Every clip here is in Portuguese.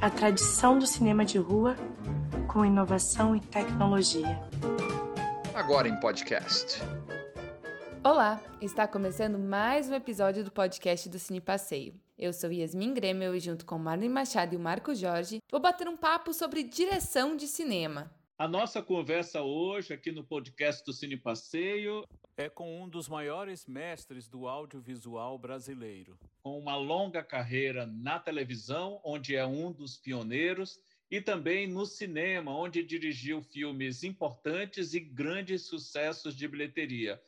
A tradição do cinema de rua com inovação e tecnologia. Agora em podcast. Olá, está começando mais um episódio do podcast do Cine Passeio. Eu sou Yasmin Grêmio e junto com Marlene Machado e o Marco Jorge, vou bater um papo sobre direção de cinema. A nossa conversa hoje aqui no podcast do Cine Passeio é com um dos maiores mestres do audiovisual brasileiro. Com uma longa carreira na televisão, onde é um dos pioneiros, e também no cinema, onde dirigiu filmes importantes e grandes sucessos de bilheteria.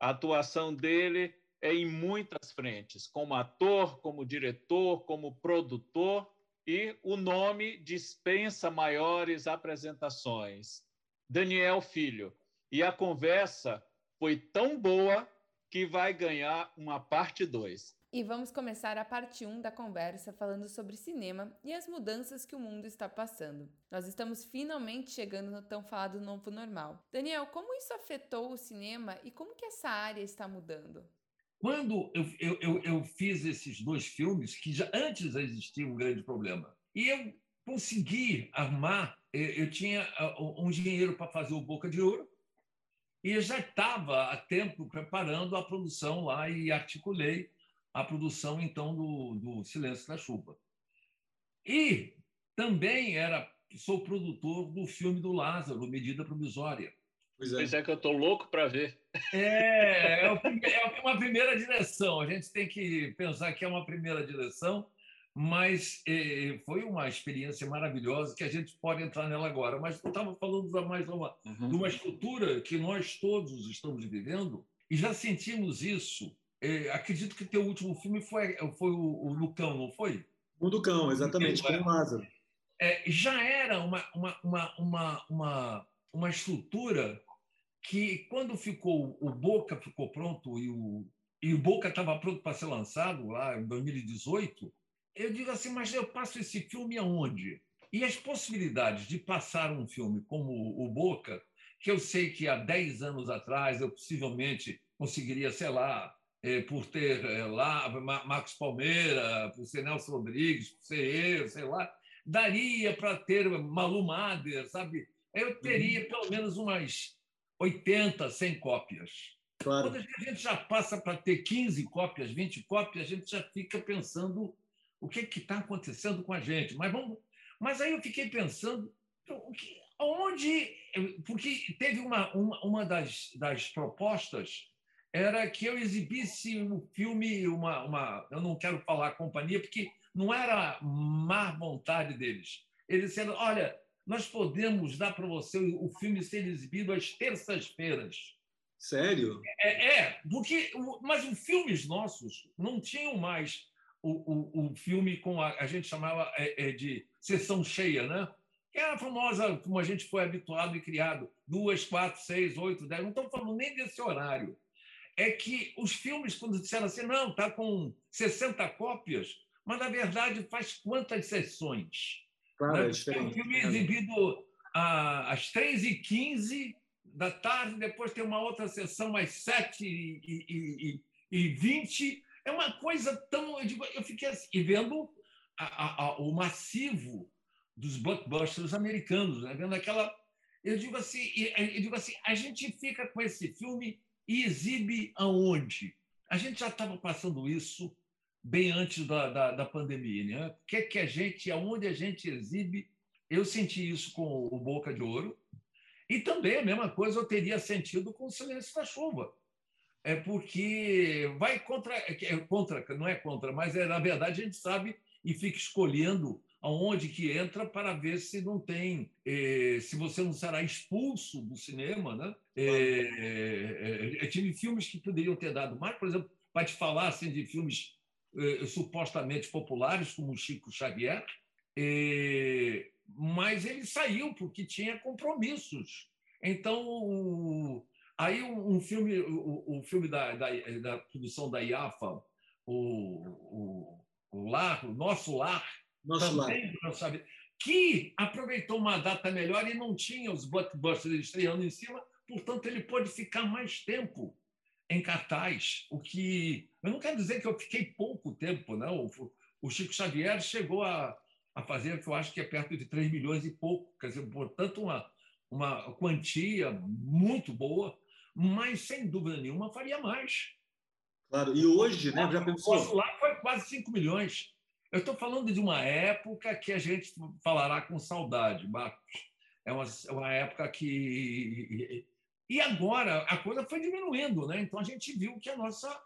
A atuação dele é em muitas frentes, como ator, como diretor, como produtor e o nome dispensa maiores apresentações. Daniel Filho. E a conversa foi tão boa que vai ganhar uma parte 2. E vamos começar a parte 1 um da conversa falando sobre cinema e as mudanças que o mundo está passando. Nós estamos finalmente chegando no tão falado novo normal. Daniel, como isso afetou o cinema e como que essa área está mudando? Quando eu, eu, eu, eu fiz esses dois filmes, que já antes existia um grande problema, e eu consegui armar, eu tinha um dinheiro para fazer o Boca de Ouro, e já estava há tempo preparando a produção lá e articulei a produção, então, do, do Silêncio da Chuva. E também era sou produtor do filme do Lázaro, Medida Provisória, Pois é. pois é que eu estou louco para ver. É, é, é uma primeira direção. A gente tem que pensar que é uma primeira direção, mas é, foi uma experiência maravilhosa que a gente pode entrar nela agora. Mas eu estava falando da mais uma, uhum. de uma estrutura que nós todos estamos vivendo e já sentimos isso. É, acredito que teu último filme foi, foi o, o Lucão, não foi? O do Cão, exatamente, com o Lázaro. É, já era uma, uma, uma, uma, uma, uma estrutura que quando ficou o Boca ficou pronto e o e o Boca estava pronto para ser lançado lá em 2018, eu digo assim, mas eu passo esse filme aonde? E as possibilidades de passar um filme como o Boca, que eu sei que há 10 anos atrás eu possivelmente conseguiria, sei lá, é, por ter é, lá Marcos Palmeira, por ser Nelson Rodrigues, por ser eu, sei lá, daria para ter Malu Mader, sabe? Eu teria uhum. pelo menos umas 80, 100 cópias. Claro. Quando a gente já passa para ter 15 cópias, 20 cópias, a gente já fica pensando o que está acontecendo com a gente. Mas, vamos, mas aí eu fiquei pensando, onde. Porque teve uma, uma, uma das, das propostas era que eu exibisse o um filme, uma, uma. Eu não quero falar companhia, porque não era má vontade deles. Eles disseram: olha, nós podemos dar para você o filme ser exibido às terças-feiras. Sério? É, é, porque, mas os filmes nossos não tinham mais o, o, o filme com a, a gente chamava é, é, de sessão cheia, né? Que é a famosa, como a gente foi habituado e criado, duas, quatro, seis, oito, dez. Não estou falando nem desse horário. É que os filmes, quando disseram assim, não, está com 60 cópias, mas na verdade faz quantas sessões? Claro, né? é um filme exibido às 3h15 da tarde, depois tem uma outra sessão às 7h20. É uma coisa tão. Eu, digo, eu fiquei assim, e vendo a, a, o massivo dos blockbusters americanos, né? vendo aquela. Eu digo assim, eu digo assim, a gente fica com esse filme e exibe aonde? A gente já estava passando isso bem antes da, da, da pandemia. Né? O que, é que a gente, aonde a gente exibe, eu senti isso com o Boca de Ouro, e também a mesma coisa eu teria sentido com o Silêncio da Chuva. É porque vai contra, é contra, não é contra, mas é, na verdade a gente sabe e fica escolhendo aonde que entra para ver se não tem, eh, se você não será expulso do cinema, né? Eh, eh, tive filmes que poderiam ter dado mais, por exemplo, para te falar assim de filmes eh, supostamente populares, como Chico Xavier, eh, mas ele saiu porque tinha compromissos. Então, aí um, filme, o, filme da, da, da, produção da IAFA, o, o, o Lar, o Nosso Lar, Nosso também, Lar. Sabe, que aproveitou uma data melhor e não tinha os blockbusters estreando em cima, portanto, ele pode ficar mais tempo em cartaz, o que eu não quero dizer que eu fiquei pouco tempo, não. O Chico Xavier chegou a, a fazer, que eu acho que é perto de 3 milhões e pouco, quer dizer, portanto, uma, uma quantia muito boa, mas sem dúvida nenhuma faria mais. Claro, e hoje, né, já pensou? O lá foi quase 5 milhões. Eu estou falando de uma época que a gente falará com saudade, Marcos. É uma, é uma época que. E agora a coisa foi diminuindo, né? Então a gente viu que a nossa.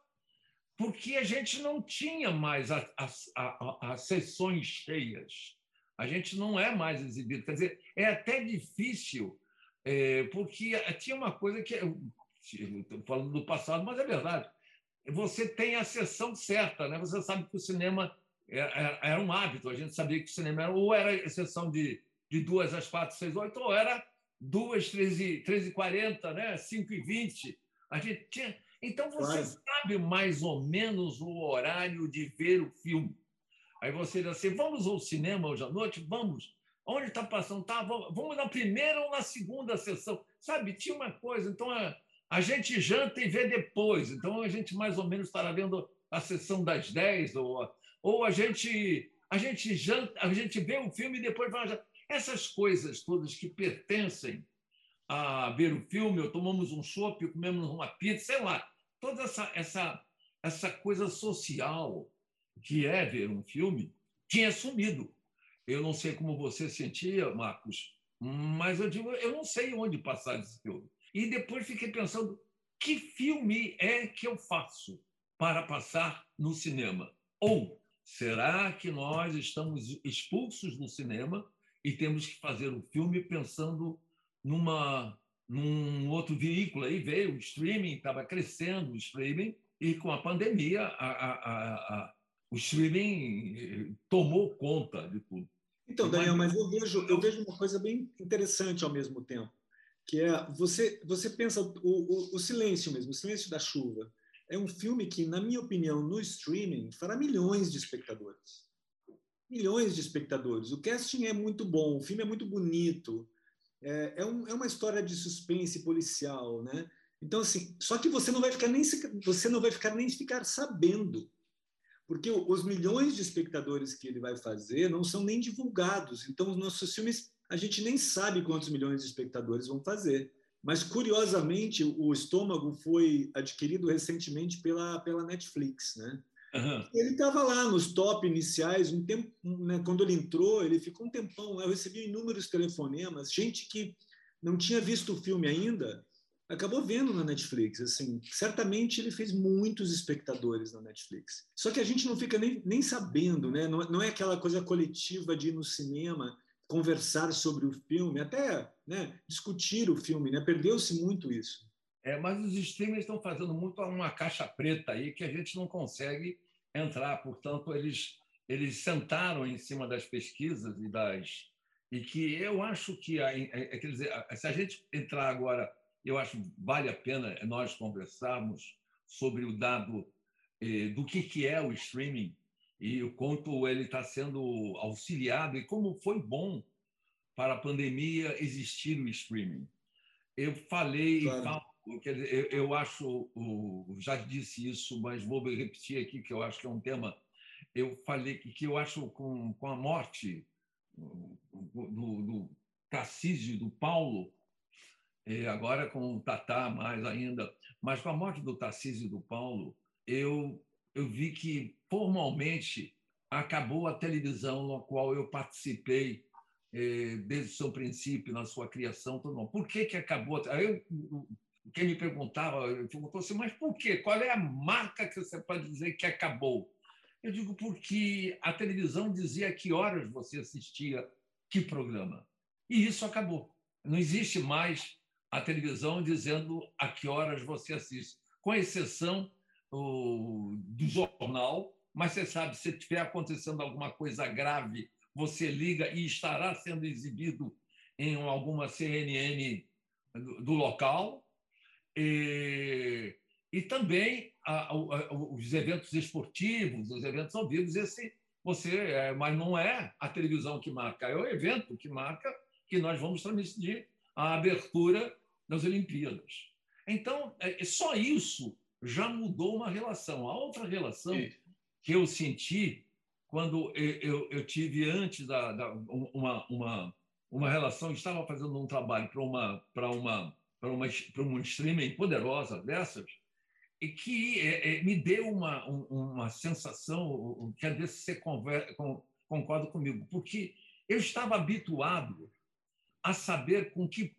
Porque a gente não tinha mais as, as sessões cheias. A gente não é mais exibido. Quer dizer, é até difícil, é, porque tinha uma coisa que. Estou falando do passado, mas é verdade. Você tem a sessão certa, né? Você sabe que o cinema era, era um hábito. A gente sabia que o cinema era, ou era sessão de, de duas às quatro, seis, oito, ou era duas, três e, três e quarenta, né? cinco e vinte. A gente tinha... Então, você claro. sabe mais ou menos o horário de ver o filme. Aí você diz assim, vamos ao cinema hoje à noite? Vamos. Onde está passando? Tá, vamos na primeira ou na segunda sessão. Sabe, tinha uma coisa. Então, a, a gente janta e vê depois. Então, a gente mais ou menos estará vendo a sessão das 10 ou ou a gente a gente janta, a gente vê um filme e depois vai essas coisas todas que pertencem a ver o filme, ou tomamos um chopp, comemos uma pizza, sei lá, toda essa essa essa coisa social que é ver um filme tinha sumido. Eu não sei como você sentia, Marcos, mas eu digo, eu não sei onde passar esse filme. E depois fiquei pensando, que filme é que eu faço para passar no cinema? Ou Será que nós estamos expulsos do cinema e temos que fazer o filme pensando numa num outro veículo aí? Veio o streaming estava crescendo o streaming e com a pandemia a, a, a, o streaming eh, tomou conta de tudo. Então Daniel mas eu vejo eu vejo uma coisa bem interessante ao mesmo tempo que é você você pensa o, o, o silêncio mesmo o silêncio da chuva é um filme que, na minha opinião, no streaming, fará milhões de espectadores. Milhões de espectadores. O casting é muito bom, o filme é muito bonito, é, é, um, é uma história de suspense policial, né? Então, assim, só que você não vai ficar nem você não vai ficar nem ficar sabendo, porque os milhões de espectadores que ele vai fazer não são nem divulgados. Então, os nossos filmes a gente nem sabe quantos milhões de espectadores vão fazer. Mas, curiosamente, o Estômago foi adquirido recentemente pela, pela Netflix. Né? Uhum. Ele estava lá nos top iniciais, um tempo, né, quando ele entrou, ele ficou um tempão. Eu recebi inúmeros telefonemas, gente que não tinha visto o filme ainda, acabou vendo na Netflix. Assim, certamente ele fez muitos espectadores na Netflix. Só que a gente não fica nem, nem sabendo, né? não, não é aquela coisa coletiva de ir no cinema conversar sobre o filme, até né, discutir o filme. Né? Perdeu-se muito isso. É, mas os streamers estão fazendo muito uma caixa preta aí que a gente não consegue entrar. Portanto, eles, eles sentaram em cima das pesquisas e das. E que eu acho que, é, é, quer dizer, se a gente entrar agora, eu acho vale a pena nós conversarmos sobre o dado eh, do que, que é o streaming e o quanto ele está sendo auxiliado e como foi bom para a pandemia existir o streaming. Eu falei claro. falo, eu, eu acho, já disse isso, mas vou repetir aqui que eu acho que é um tema. Eu falei que, que eu acho com, com a morte do, do Tarcísio do Paulo, agora com o Tatá mais ainda, mas com a morte do Tarcísio e do Paulo, eu eu vi que formalmente acabou a televisão na qual eu participei eh, desde o seu princípio, na sua criação. Tudo Por que, que acabou? Eu, quem me perguntava, perguntou assim, mas por quê? Qual é a marca que você pode dizer que acabou? Eu digo porque a televisão dizia que horas você assistia que programa. E isso acabou. Não existe mais a televisão dizendo a que horas você assiste, com exceção o, do jornal, mas você sabe, se estiver acontecendo alguma coisa grave, você liga e estará sendo exibido em alguma CNN do, local. E, e também a, a, os eventos esportivos, os eventos ao vivo, esse você, é, mas não é a televisão que marca, é o evento que marca que nós vamos transmitir a abertura das Olimpíadas. Então, é, só isso já mudou uma relação. A outra relação que eu senti quando eu, eu, tive antes da, da, uma, uma, uma relação, estava fazendo um trabalho para uma, para uma, para uma, para uma streaming poderosa dessas, e que é, é, me deu uma, um, uma sensação, que às vezes você conver, com, concorda comigo, porque eu estava habituado a saber com que,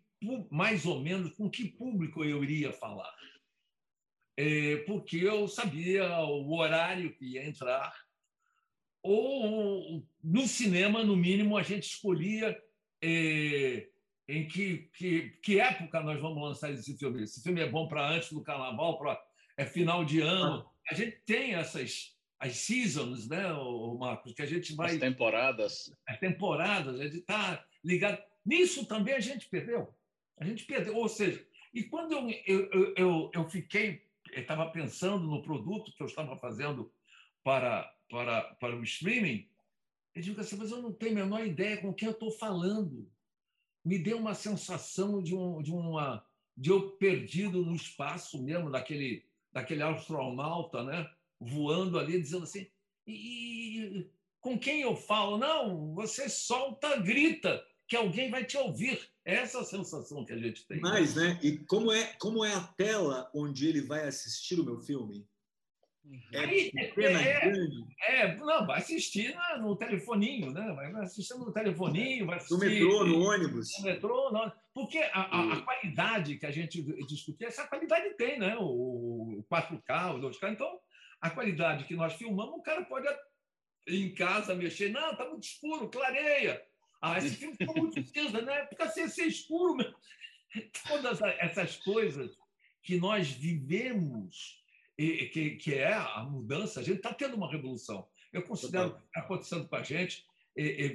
mais ou menos, com que público eu iria falar. É, porque eu sabia o horário que ia entrar, ou no cinema, no mínimo, a gente escolhia é, em que, que, que, época nós vamos lançar esse filme. Esse filme é bom para antes do carnaval, para é final de ano. A gente tem essas as seasons, né, Marcos, que a gente vai. As temporadas. As temporadas, a gente está ligado. Nisso também a gente perdeu. A gente perdeu. Ou seja, e quando eu, eu, eu, eu fiquei, estava pensando no produto que eu estava fazendo para, para, para o streaming, eu digo assim, mas eu não tenho a menor ideia com quem eu estou falando. Me deu uma sensação de, um, de uma de eu perdido no espaço mesmo, daquele, daquele astronauta, né? voando ali, dizendo assim: e, com quem eu falo? Não, você solta, grita, que alguém vai te ouvir. É essa a sensação que a gente tem. Mas, né? E como é, como é a tela onde ele vai assistir o meu filme? É Aí, pequena, é, grande. É, não, vai assistir no, no telefoninho, né? Vai assistir no telefoninho, vai assistir. No metrô, no ônibus. No metrô, no... porque a, a, a, qualidade que a gente discutia, essa qualidade tem, né? O 4K, o 2K, então a qualidade que nós filmamos, o cara pode em casa mexer. Não, está muito escuro, clareia. Ah, esse filme ficou muito cinza, né? Fica sem ser escuro mesmo. Todas essas coisas que nós vivemos, que, que é a mudança, a gente está tendo uma revolução. Eu considero que está acontecendo com a gente,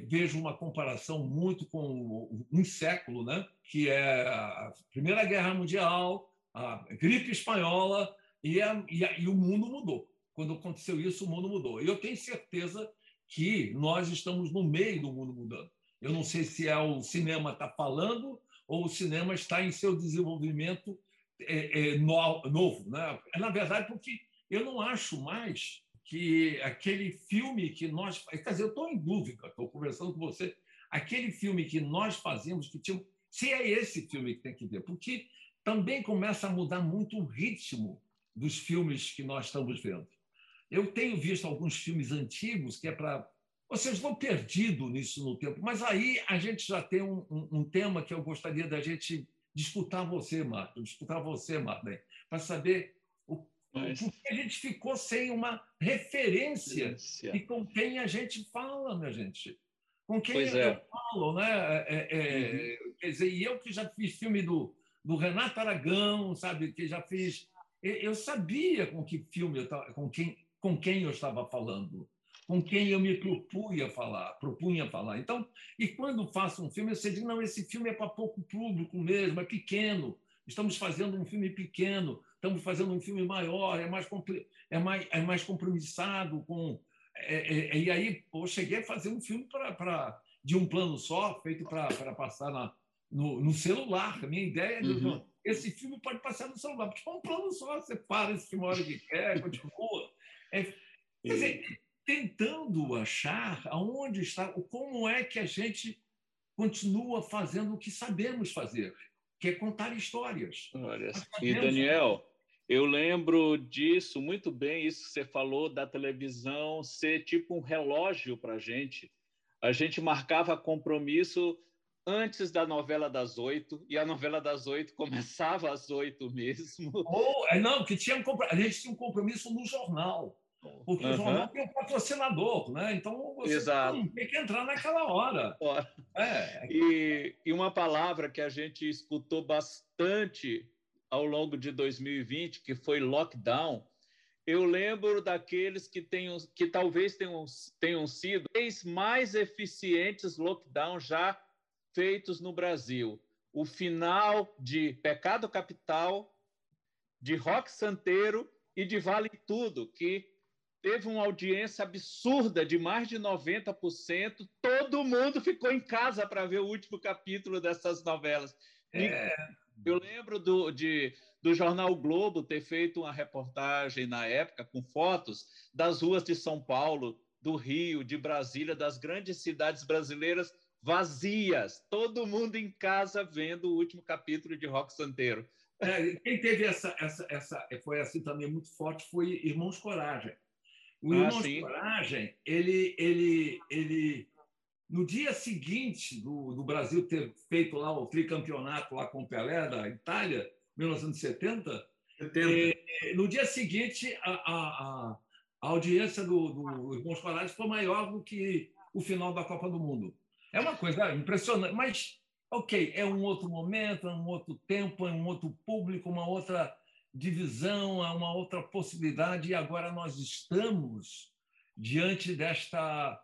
vejo uma comparação muito com um século, né? que é a Primeira Guerra Mundial, a gripe espanhola, e, a, e, a, e o mundo mudou. Quando aconteceu isso, o mundo mudou. E eu tenho certeza que nós estamos no meio do mundo mudando. Eu não sei se é o cinema está falando ou o cinema está em seu desenvolvimento é, é, no, novo. Né? É, na verdade, porque eu não acho mais que aquele filme que nós. Quer dizer, eu estou em dúvida, estou conversando com você. Aquele filme que nós fazemos, que tinha, se é esse filme que tem que ver, porque também começa a mudar muito o ritmo dos filmes que nós estamos vendo. Eu tenho visto alguns filmes antigos que é para. Vocês vão perdido nisso no tempo, mas aí a gente já tem um, um, um tema que eu gostaria da gente disputar você, Marco, disputar você, Marlene, para saber o, mas... por que a gente ficou sem uma referência e com quem a gente fala, minha gente. Com quem pois eu é. falo, né? É, é, é, uhum. Quer dizer, e eu que já fiz filme do, do Renato Aragão, sabe, que já fiz eu sabia com que filme eu tava, com quem com quem eu estava falando, com quem eu me propunha falar, propunha falar. Então, e quando faço um filme, eu sei digo, não, esse filme é para pouco público mesmo, é pequeno. Estamos fazendo um filme pequeno, estamos fazendo um filme maior, é mais é mais é mais compromissado com é, é, é, e aí eu cheguei a fazer um filme para de um plano só, feito para passar na, no, no, celular. A minha ideia é uhum. esse filme pode passar no celular, porque é um plano só, você para esse filme a hora que quer, continua. É, quer dizer, tentando achar aonde está, como é que a gente continua fazendo o que sabemos fazer, que é contar histórias. Olha, e Daniel, eu lembro disso muito bem, isso que você falou da televisão ser tipo um relógio para a gente. A gente marcava compromisso antes da novela das oito, e a novela das oito começava às oito mesmo. Ou, é, não, que tinha a gente tinha um compromisso no jornal. Porque uhum. o jornal tem um patrocinador, né? Então você Exato. tem que entrar naquela hora. É. E, e uma palavra que a gente escutou bastante ao longo de 2020, que foi lockdown, eu lembro daqueles que, tenham, que talvez tenham, tenham sido os mais eficientes lockdown já feitos no Brasil. O final de Pecado Capital, de Rock Santeiro e de Vale Tudo, que teve uma audiência absurda de mais de 90%. Todo mundo ficou em casa para ver o último capítulo dessas novelas. É. Eu lembro do, de, do jornal o Globo ter feito uma reportagem na época com fotos das ruas de São Paulo, do Rio, de Brasília, das grandes cidades brasileiras vazias, todo mundo em casa vendo o último capítulo de Rock Santeiro. É, quem teve essa, essa, essa, foi assim também muito forte foi Irmãos Coragem. O ah, Irmãos sim. Coragem, ele, ele, ele, no dia seguinte do, do Brasil ter feito lá o tricampeonato lá com o Pelé da Itália, 1970, é, no dia seguinte a, a, a audiência do, do Irmãos Coragem foi maior do que o final da Copa do Mundo. É uma coisa impressionante, mas ok, é um outro momento, é um outro tempo, é um outro público, uma outra divisão, é uma outra possibilidade, e agora nós estamos diante desta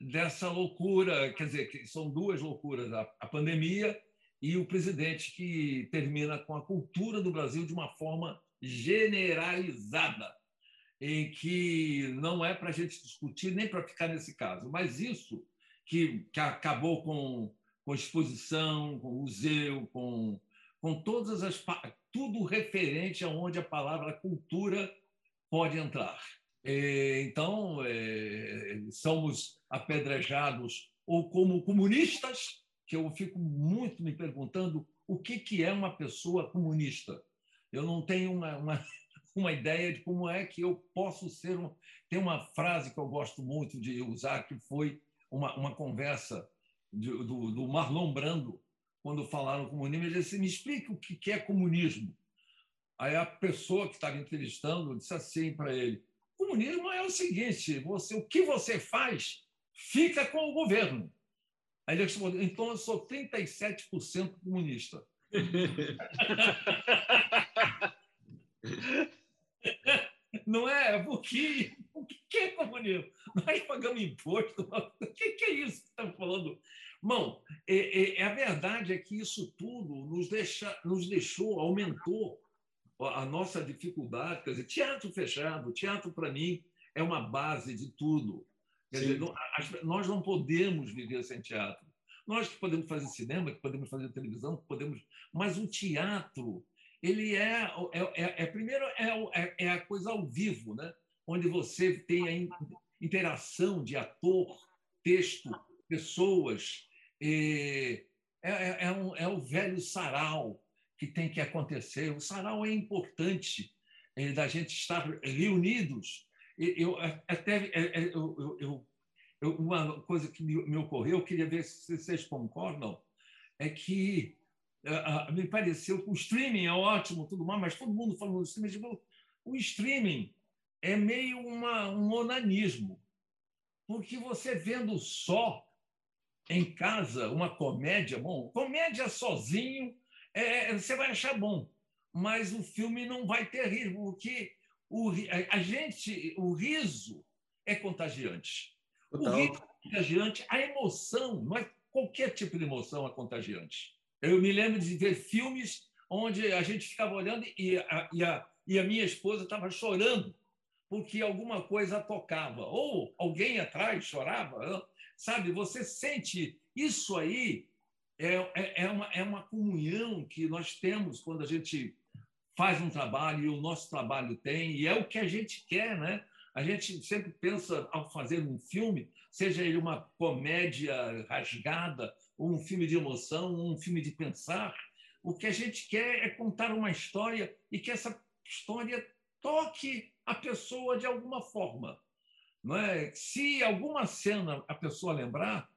dessa loucura, quer dizer, que são duas loucuras, a, a pandemia e o presidente que termina com a cultura do Brasil de uma forma generalizada, em que não é para a gente discutir nem para ficar nesse caso, mas isso que, que acabou com com exposição, com museu, com, com todas as tudo referente aonde a palavra cultura pode entrar. É, então, é, somos apedrejados ou como comunistas, que eu fico muito me perguntando o que, que é uma pessoa comunista. Eu não tenho uma, uma, uma ideia de como é que eu posso ser. Um... Tem uma frase que eu gosto muito de usar, que foi uma, uma conversa do, do Marlon Brando, quando falaram comunismo, ele disse: me explique o que é comunismo. Aí a pessoa que estava entrevistando disse assim para ele: comunismo é o seguinte, você, o que você faz fica com o governo. Aí ele respondeu: então eu sou 37% comunista. Não é? Porque o que é comunismo? Nós pagamos imposto. O que é isso que estamos falando? Bom, é, é, a verdade é que isso tudo nos, deixa, nos deixou, aumentou a nossa dificuldade. Quer dizer, teatro fechado, teatro, para mim, é uma base de tudo. Quer dizer, nós não podemos viver sem teatro. Nós que podemos fazer cinema, que podemos fazer televisão, que podemos. Mas o teatro, ele é. é, é, é primeiro, é, é, a coisa ao vivo, né? onde você tem a interação de ator, texto, pessoas, é, é, é, um, é o velho sarau que tem que acontecer. O sarau é importante é, da gente estar reunidos. Eu até é, é, eu, eu, eu, uma coisa que me, me, ocorreu, eu queria ver se vocês concordam, é que me pareceu que o streaming é ótimo, tudo mais, mas todo mundo falando do streaming, tipo, o streaming é meio uma, um onanismo, porque você vendo só em casa uma comédia, bom, comédia sozinho é, você vai achar bom, mas o filme não vai ter riso, porque o, a gente, o riso é contagiante. Total. O riso é contagiante, a emoção, não é qualquer tipo de emoção é contagiante. Eu me lembro de ver filmes onde a gente ficava olhando e a, e a, e a minha esposa estava chorando porque alguma coisa tocava, ou alguém atrás chorava sabe? Você sente isso aí é, é, é, uma, é uma comunhão que nós temos quando a gente faz um trabalho e o nosso trabalho tem, e é o que a gente quer, né? A gente sempre pensa ao fazer um filme, seja ele uma comédia rasgada, ou um filme de emoção, ou um filme de pensar, o que a gente quer é contar uma história e que essa história toque a pessoa de alguma forma. Não é? Se alguma cena a pessoa lembrar,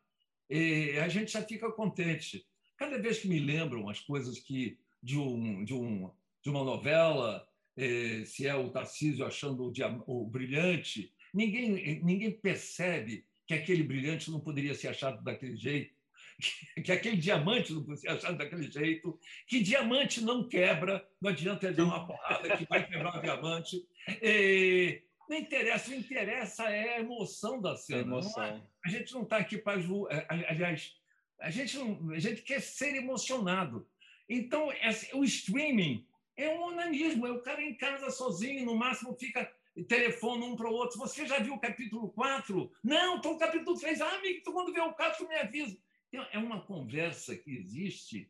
eh, a gente já fica contente. Cada vez que me lembram as coisas que de, um, de, um, de uma novela, eh, se é o Tarcísio achando o, o brilhante, ninguém, ninguém percebe que aquele brilhante não poderia ser achado daquele jeito, que aquele diamante não poderia ser achado daquele jeito, que diamante não quebra, não adianta ele dar uma porrada que vai quebrar o diamante. Eh, não interessa, o que interessa é a emoção da cena. A, emoção. É, a gente não está aqui para. É, aliás, a gente, não, a gente quer ser emocionado. Então, o streaming é um onanismo, é o cara em casa sozinho, no máximo fica telefone um para o outro. Você já viu o capítulo 4? Não, estou no capítulo 3. Ah, amigo, quando vê o 4, me avisa. Então, é uma conversa que existe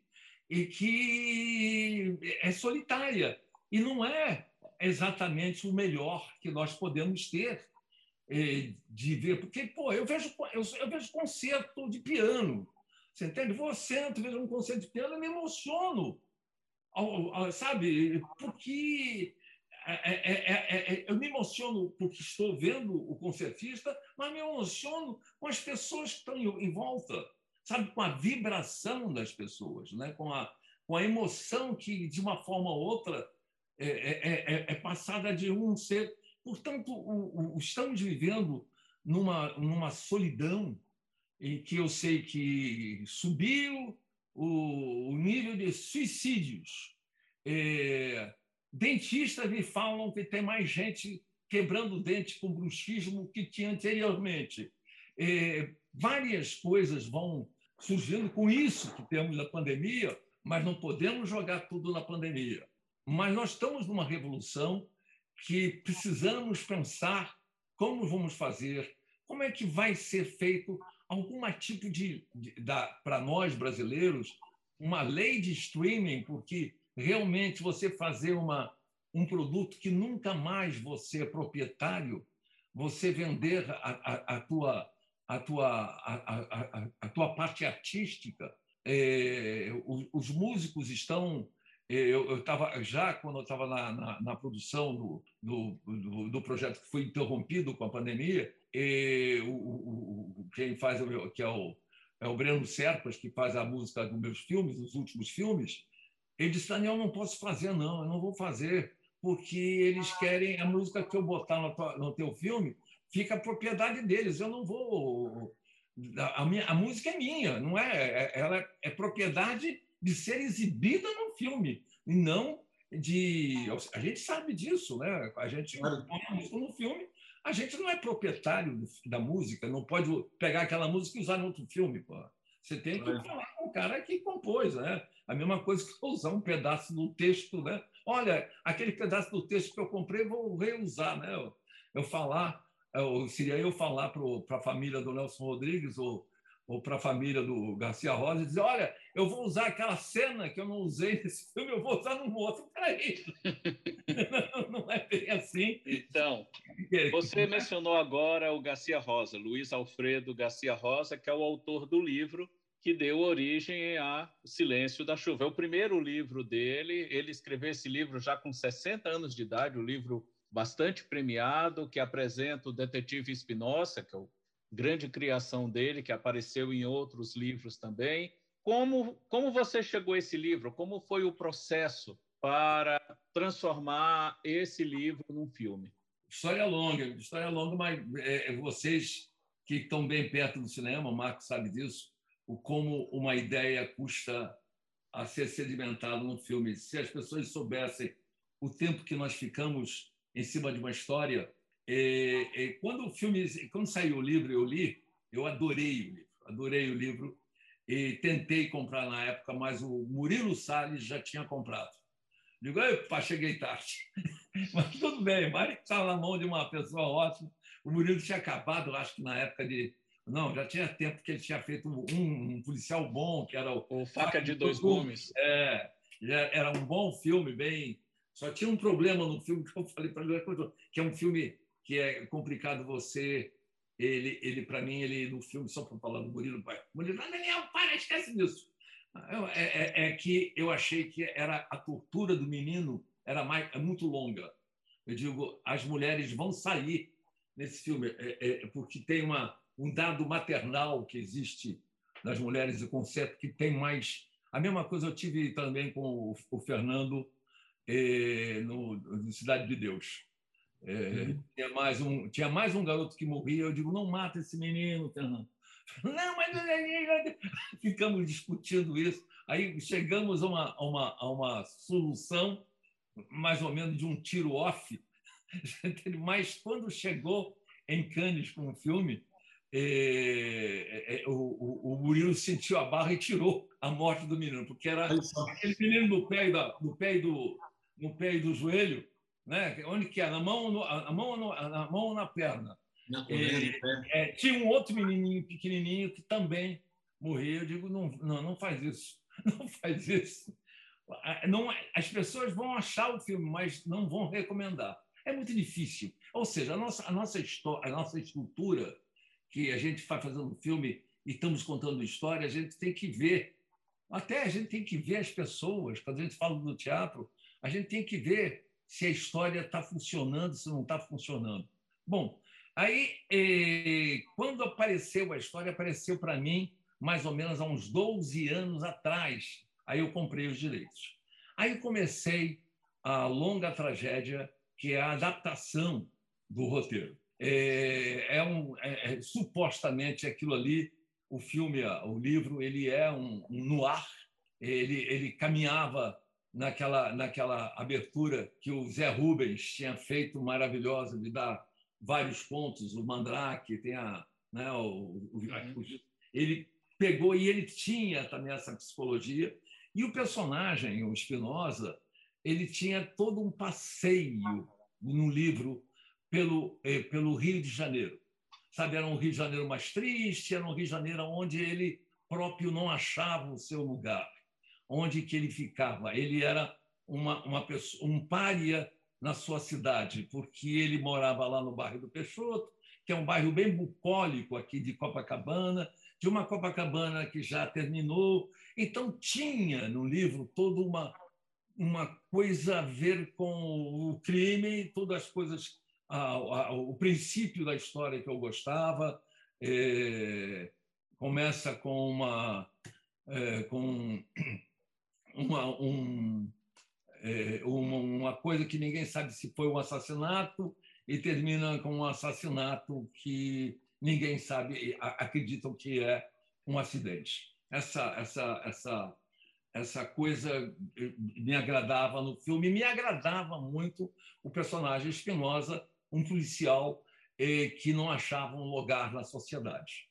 e que é solitária e não é exatamente o melhor que nós podemos ter eh, de ver, porque pô, eu vejo eu, vejo concerto de piano, você entende? Vou centro, vejo um concerto de piano e me emociono, sabe? Porque é é, é, é, eu me emociono porque estou vendo o concertista, mas me emociono com as pessoas que estão em volta sabe, com a vibração das pessoas, né? com, a, com a emoção que, de uma forma ou outra, é, é, é, é passada de um ser. Portanto, o, o, estamos vivendo numa, numa solidão em que eu sei que subiu o, o nível de suicídios. É, dentistas me falam que tem mais gente quebrando o dente com bruxismo que tinha anteriormente. É, várias coisas vão surgindo com isso que temos na pandemia, mas não podemos jogar tudo na pandemia. Mas nós estamos numa revolução que precisamos pensar como vamos fazer, como é que vai ser feito algum tipo de, de para nós brasileiros, uma lei de streaming, porque realmente você fazer uma, um produto que nunca mais você é proprietário, você vender a, a, a tua a tua, a, a, a, tua parte artística. É, os, os, músicos estão. É, eu estava já quando eu estava na, na, na, produção do, do, do, do, projeto que foi interrompido com a pandemia, e o, o, quem faz que é o é o Breno Serpas que faz a música dos meus filmes, dos últimos filmes. Ele disse: Daniel, não posso fazer não, eu não vou fazer porque eles querem a música que eu botar no, no teu filme fica a propriedade deles. Eu não vou. A, minha, a música é minha, não é? é? Ela é propriedade de ser exibida no filme, e não de. A gente sabe disso, né? A gente põe a música no filme, a gente não é proprietário da música, não pode pegar aquela música e usar no outro filme. Pô. Você tem que falar com o cara que compôs, né? A mesma coisa que usar um pedaço do texto, né? Olha, aquele pedaço do texto que eu comprei, vou reusar, né? Eu, eu falar é, seria eu falar para a família do Nelson Rodrigues ou, ou para a família do Garcia Rosa e dizer: olha, eu vou usar aquela cena que eu não usei nesse filme, eu vou usar num outro. Peraí. não, não é bem assim. Então, você mencionou agora o Garcia Rosa, Luiz Alfredo Garcia Rosa, que é o autor do livro que deu origem a O Silêncio da Chuva. É o primeiro livro dele. Ele escreveu esse livro já com 60 anos de idade, o livro bastante premiado, que apresenta o detetive Spinoza, que é a grande criação dele, que apareceu em outros livros também. Como, como você chegou a esse livro? Como foi o processo para transformar esse livro num filme? História longa, história longa, mas é, vocês que estão bem perto do cinema, o Marco sabe disso, o como uma ideia custa a ser sedimentada num filme. Se as pessoas soubessem o tempo que nós ficamos em cima de uma história. E, e quando o filme, quando saiu o livro, eu li, eu adorei o livro, adorei o livro e tentei comprar na época, mas o Murilo Salles já tinha comprado. Digo, opa, cheguei tarde. mas tudo bem, mas estava na mão de uma pessoa ótima. O Murilo tinha acabado, acho que na época de. Não, já tinha tempo que ele tinha feito um, um policial bom, que era o. O Faca de Dois Gumes. É, era um bom filme, bem só tinha um problema no filme que eu falei para ele, que é um filme que é complicado você ele, ele para mim, ele no filme, só para falar do Murilo, pai, Murilo, Daniel, para, esquece disso. É, é, é, que eu achei que era a tortura do menino era mais, é muito longa. Eu digo, as mulheres vão sair nesse filme, é, é, porque tem uma, um dado maternal que existe nas mulheres, o conceito que tem mais. A mesma coisa eu tive também com o, o Fernando eh, no, no, Cidade de Deus. É, uhum. tinha, mais um, tinha mais um garoto que morria. Eu digo, não mata esse menino, Fernando. Não, mas ficamos discutindo isso. Aí chegamos a uma, a uma, a uma solução, mais ou menos de um tiro off. Mas quando chegou em Cannes com o filme, é, é, o, o, Murilo sentiu a barra e tirou a morte do menino, porque era aquele menino no pé, da, no pé do, no pé e do joelho, né? onde que é? Na mão, no, na mão, no, na mão ou na perna. Na é, é, tinha um outro menininho pequenininho que também morreu. Eu digo, não, não, não faz isso. não faz isso. Não, as pessoas vão achar o filme, mas não vão recomendar. É muito difícil. Ou seja, a nossa, a nossa história, a nossa estrutura, que a gente vai fazendo filme e estamos contando história, a gente tem que ver. Até a gente tem que ver as pessoas. Quando a gente fala do teatro, a gente tem que ver se a história está funcionando, se não está funcionando. Bom, aí, eh, quando apareceu a história, apareceu para mim mais ou menos há uns 12 anos atrás. Aí eu comprei os direitos. Aí comecei a longa tragédia, que é a adaptação do roteiro. É, é um, é, é, supostamente aquilo ali, o filme, o livro, ele é um, um noir. Ele, ele caminhava naquela, naquela abertura que o Zé Rubens tinha feito maravilhosa de dar vários pontos, o Mandrake, tem a, né, o, o, ele pegou e ele tinha também essa psicologia. E o personagem, o Spinoza, ele tinha todo um passeio no livro pelo, eh, pelo Rio de Janeiro. Sabe, era um Rio de Janeiro mais triste, era um Rio de Janeiro onde ele próprio não achava o seu lugar, onde que ele ficava. Ele era uma, uma pessoa, um pária na sua cidade, porque ele morava lá no bairro do Peixoto, que é um bairro bem bucólico aqui de Copacabana, de uma Copacabana que já terminou. Então, tinha no livro toda uma, uma coisa a ver com o crime, todas as coisas, a, a, o princípio da história que eu gostava. É, começa com uma. É, com uma, um, é, uma, uma coisa que ninguém sabe se foi um assassinato e termina com um assassinato que ninguém sabe, acreditam que é um acidente. Essa, essa, essa, essa coisa me agradava no filme, me agradava muito o personagem Espinosa, um policial eh, que não achava um lugar na sociedade.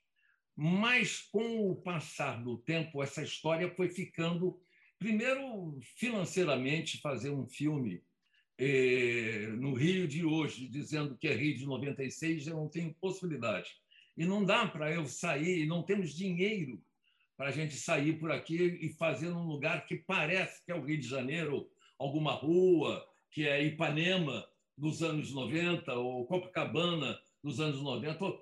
Mas, com o passar do tempo, essa história foi ficando. Primeiro, financeiramente, fazer um filme eh, no Rio de hoje, dizendo que é Rio de 96, eu não tenho possibilidade. E não dá para eu sair, não temos dinheiro para a gente sair por aqui e fazer num lugar que parece que é o Rio de Janeiro, alguma rua, que é Ipanema dos anos 90, ou Copacabana dos anos 90.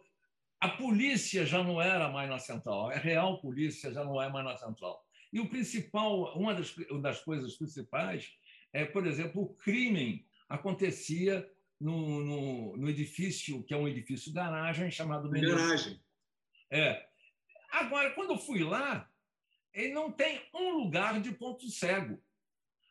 A polícia já não era mais na central, a real polícia já não é mais na central. E o principal, uma das, das coisas principais é, por exemplo, o crime acontecia no, no, no, edifício, que é um edifício garagem, chamado Garagem. É. Agora, quando eu fui lá, ele não tem um lugar de ponto cego.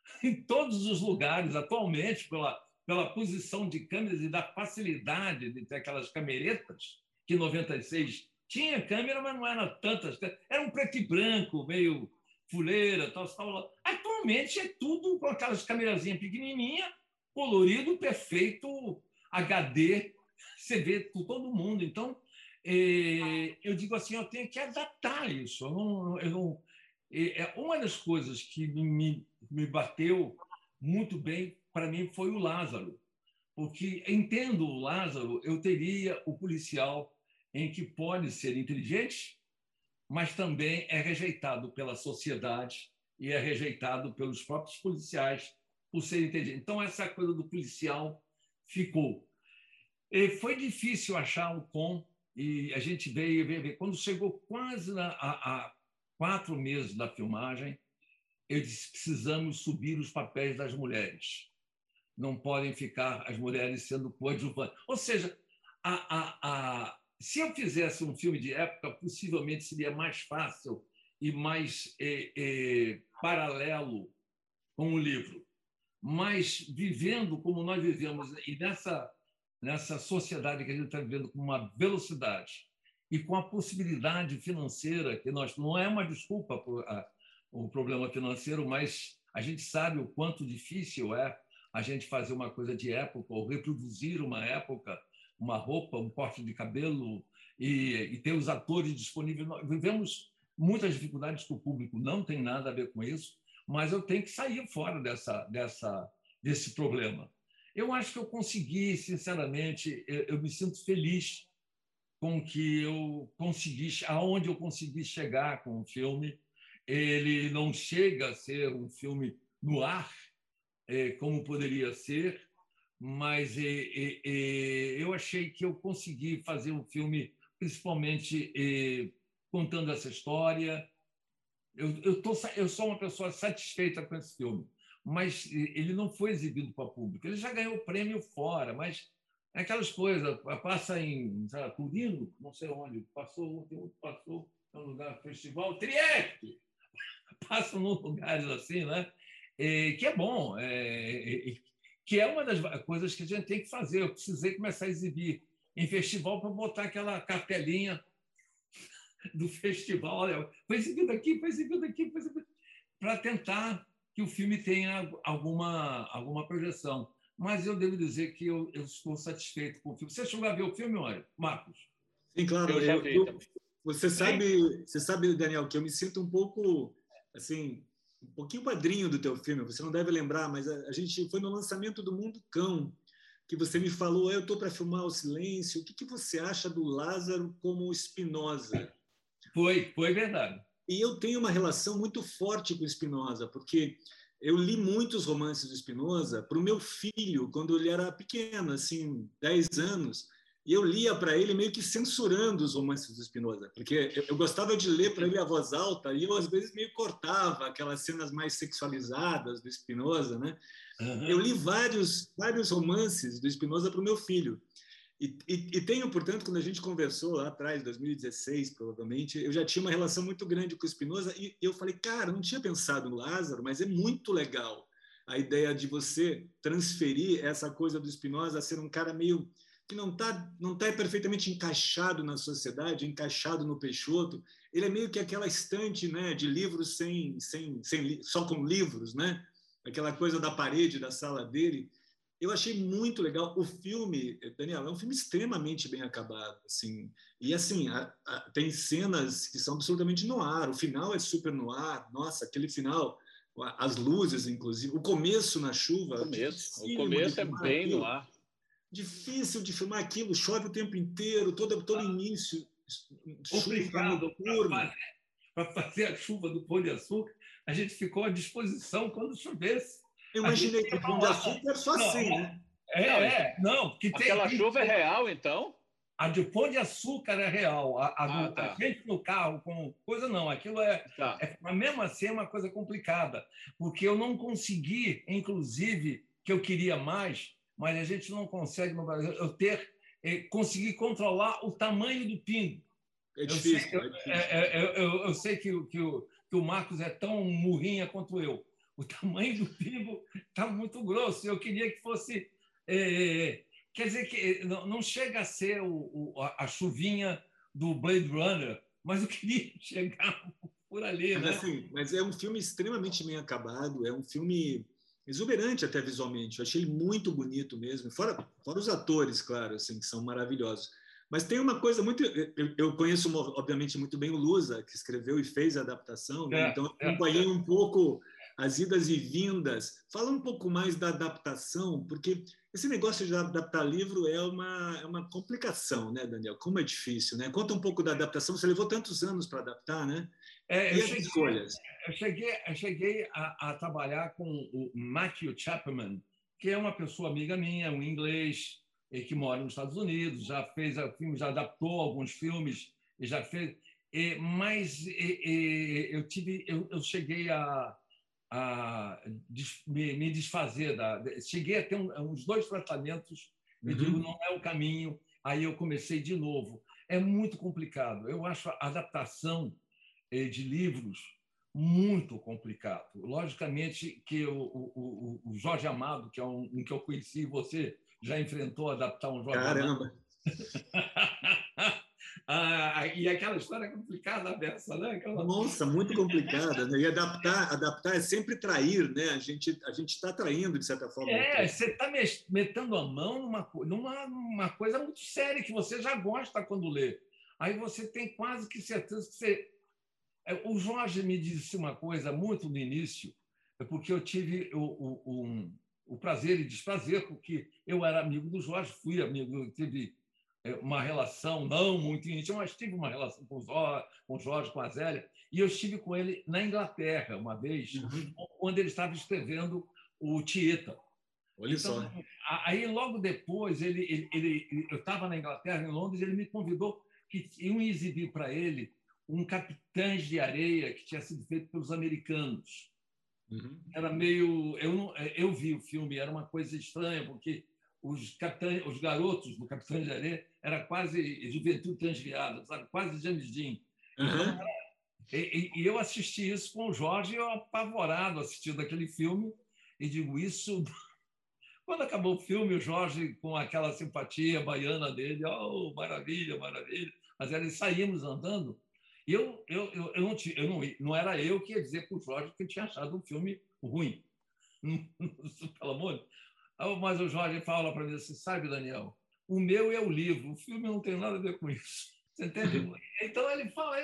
Em todos os lugares, atualmente, pela, pela posição de câmeras e da facilidade de ter aquelas cameretas, que em 96 tinha câmera, mas não eram tantas. Era um preto e branco, meio fuleira, tal, tal. Atualmente é tudo com aquelas câmerazinhas pequenininha, colorido, perfeito, HD, você vê por todo mundo. Então, é, eu digo assim, eu tenho que adaptar isso. Eu não, eu não, é, é uma das coisas que me, me bateu muito bem para mim foi o Lázaro, porque entendo o Lázaro, eu teria o policial em que pode ser inteligente, mas também é rejeitado pela sociedade e é rejeitado pelos próprios policiais por ser inteligente. Então, essa coisa do policial ficou. E foi difícil achar o tom, e a gente veio, veio, veio. Quando chegou quase na, a, a quatro meses da filmagem, eu disse: precisamos subir os papéis das mulheres. Não podem ficar as mulheres sendo coadjuvantes. Ou seja, a, a, a, se eu fizesse um filme de época, possivelmente seria mais fácil e mais é, é, paralelo com o livro. Mas vivendo como nós vivemos, e nessa, nessa sociedade que a gente está vivendo com uma velocidade e com a possibilidade financeira, que nós não é uma desculpa para o problema financeiro, mas a gente sabe o quanto difícil é a gente fazer uma coisa de época ou reproduzir uma época uma roupa, um corte de cabelo e, e ter os atores disponíveis. Nós vivemos muitas dificuldades que o público não tem nada a ver com isso, mas eu tenho que sair fora dessa, dessa, desse problema. Eu acho que eu consegui, sinceramente, eu, eu me sinto feliz com que eu consegui, aonde eu consegui chegar com o filme. ele não chega a ser um filme no ar, é, como poderia ser, mas é, é, é, eu achei que eu consegui fazer um filme, principalmente é, contando essa história. Eu, eu, tô, eu sou uma pessoa satisfeita com esse filme, mas ele não foi exibido para público. Ele já ganhou prêmio fora, mas é aquelas coisas, passa em sabe, Turino, não sei onde, passou, passou no lugar festival, Trieste, passam nos lugares assim, né? É, que é bom, é, que é uma das coisas que a gente tem que fazer. Eu precisei começar a exibir em festival para botar aquela cartelinha do festival. Olha, foi exibido aqui, foi exibido aqui, foi exibido para tentar que o filme tenha alguma, alguma projeção. Mas eu devo dizer que eu, eu estou satisfeito com o filme. Você chegou a ver o filme, olha, Marcos? Sim, claro. Eu já vi, eu, você sabe, você sabe, Daniel, que eu me sinto um pouco assim um pouquinho padrinho do teu filme, você não deve lembrar, mas a, a gente foi no lançamento do Mundo Cão, que você me falou, eu estou para filmar o Silêncio, o que, que você acha do Lázaro como Spinoza? Foi, foi verdade. E eu tenho uma relação muito forte com Spinoza, porque eu li muitos romances do Spinoza para o meu filho, quando ele era pequeno, assim, 10 anos, e eu lia para ele meio que censurando os romances do Spinoza, porque eu, eu gostava de ler para ele a voz alta e eu às vezes meio cortava aquelas cenas mais sexualizadas do Spinoza, né? Uhum. Eu li vários vários romances do Spinoza para o meu filho. E, e, e, tenho, portanto, quando a gente conversou lá atrás, 2016, provavelmente, eu já tinha uma relação muito grande com o Spinoza e eu falei, cara, não tinha pensado no Lázaro, mas é muito legal a ideia de você transferir essa coisa do Spinoza a ser um cara meio que não está não tá perfeitamente encaixado na sociedade, encaixado no Peixoto. Ele é meio que aquela estante né, de livros sem, sem, sem só com livros, né? aquela coisa da parede da sala dele. Eu achei muito legal o filme, Daniel, é um filme extremamente bem acabado, assim. E assim, a, a, tem cenas que são absolutamente no ar. O final é super no ar. Nossa, aquele final, as luzes, inclusive, o começo na chuva. O começo, o começo é bem no ar difícil de filmar aquilo, chove o tempo inteiro, todo, todo início, Obrigado curva. Para fazer a chuva do Pão de Açúcar, a gente ficou à disposição quando chovesse. Eu imaginei que o Pão de Açúcar é só não, assim, né? É, não, é, não. Que aquela tem, chuva é real, então? A de Pão de Açúcar é real. A, a, ah, tá. a gente no carro com coisa não. Aquilo é, tá. é. Mas mesmo assim é uma coisa complicada, porque eu não consegui, inclusive, que eu queria mais, mas a gente não consegue no Brasil eu ter é, conseguir controlar o tamanho do pingo. É difícil. Eu sei, é, é, é eu, eu sei que, que, o, que o Marcos é tão murrinha quanto eu. O tamanho do pingo está muito grosso. Eu queria que fosse. É, quer dizer, que não, não chega a ser o, o, a chuvinha do Blade Runner, mas eu queria chegar por ali. Mas, né? assim, mas é um filme extremamente bem acabado, é um filme exuberante até visualmente. Eu achei ele muito bonito mesmo. Fora, fora os atores, claro, assim, que são maravilhosos. Mas tem uma coisa muito. Eu, eu conheço, obviamente, muito bem o Lusa, que escreveu e fez a adaptação, né? é, então eu acompanhei é, um pouco as idas e vindas. Fala um pouco mais da adaptação, porque esse negócio de adaptar livro é uma, é uma complicação, né, Daniel? Como é difícil, né? Conta um pouco da adaptação. Você levou tantos anos para adaptar, né? É, e as escolhas? Eu cheguei, eu cheguei a, a, trabalhar com o Matthew Chapman, que é uma pessoa amiga minha, um inglês que mora nos Estados Unidos, já fez filmes, já adaptou alguns filmes, e já fez. E, mas e, eu tive, eu, eu cheguei a, a me, me, desfazer da, cheguei a ter um, uns dois tratamentos e uhum. digo não é o caminho. Aí eu comecei de novo. É muito complicado. Eu acho a adaptação eh, de livros muito complicado. Logicamente que o, o, o Jorge Amado, que é um, um, que eu conheci, você já enfrentou adaptar um Jorge Caramba. Amado. ah, e aquela história complicada dessa, né? Aquela... Nossa, muito complicada. Né? E adaptar, adaptar é sempre trair, né? A gente a gente está traindo de certa forma. É, você está metendo a mão numa, numa, numa coisa muito séria que você já gosta quando lê. Aí você tem quase que certeza que você o Jorge me disse uma coisa muito no início, é porque eu tive o, o, o, o prazer e desprazer, porque eu era amigo do Jorge, fui amigo, tive uma relação não muito íntima, mas tive uma relação com o Jorge, com, o Jorge, com a Zélia, e eu estive com ele na Inglaterra uma vez, uhum. quando ele estava escrevendo o Tieta. Olha então, só. Aí, logo depois, ele, ele, ele eu estava na Inglaterra, em Londres, ele me convidou que iam exibir para ele um Capitães de Areia que tinha sido feito pelos americanos. Uhum. Era meio. Eu, não, eu vi o filme, era uma coisa estranha, porque os, capitães, os garotos do Capitães de Areia era quase juventude transviada, sabe? quase James Dean. Uhum. Então, e, e, eu assisti isso com o Jorge, eu apavorado assistindo aquele filme, e digo: Isso quando acabou o filme, o Jorge, com aquela simpatia baiana dele, oh, maravilha, maravilha. Mas eles saímos andando. Eu, eu, eu, eu, não, eu não, não era eu que ia dizer para o Jorge que tinha achado um filme ruim. Pelo amor de Mas o Jorge fala para mim assim: sabe, Daniel, o meu é o livro, o filme não tem nada a ver com isso. Você entende? Então ele fala: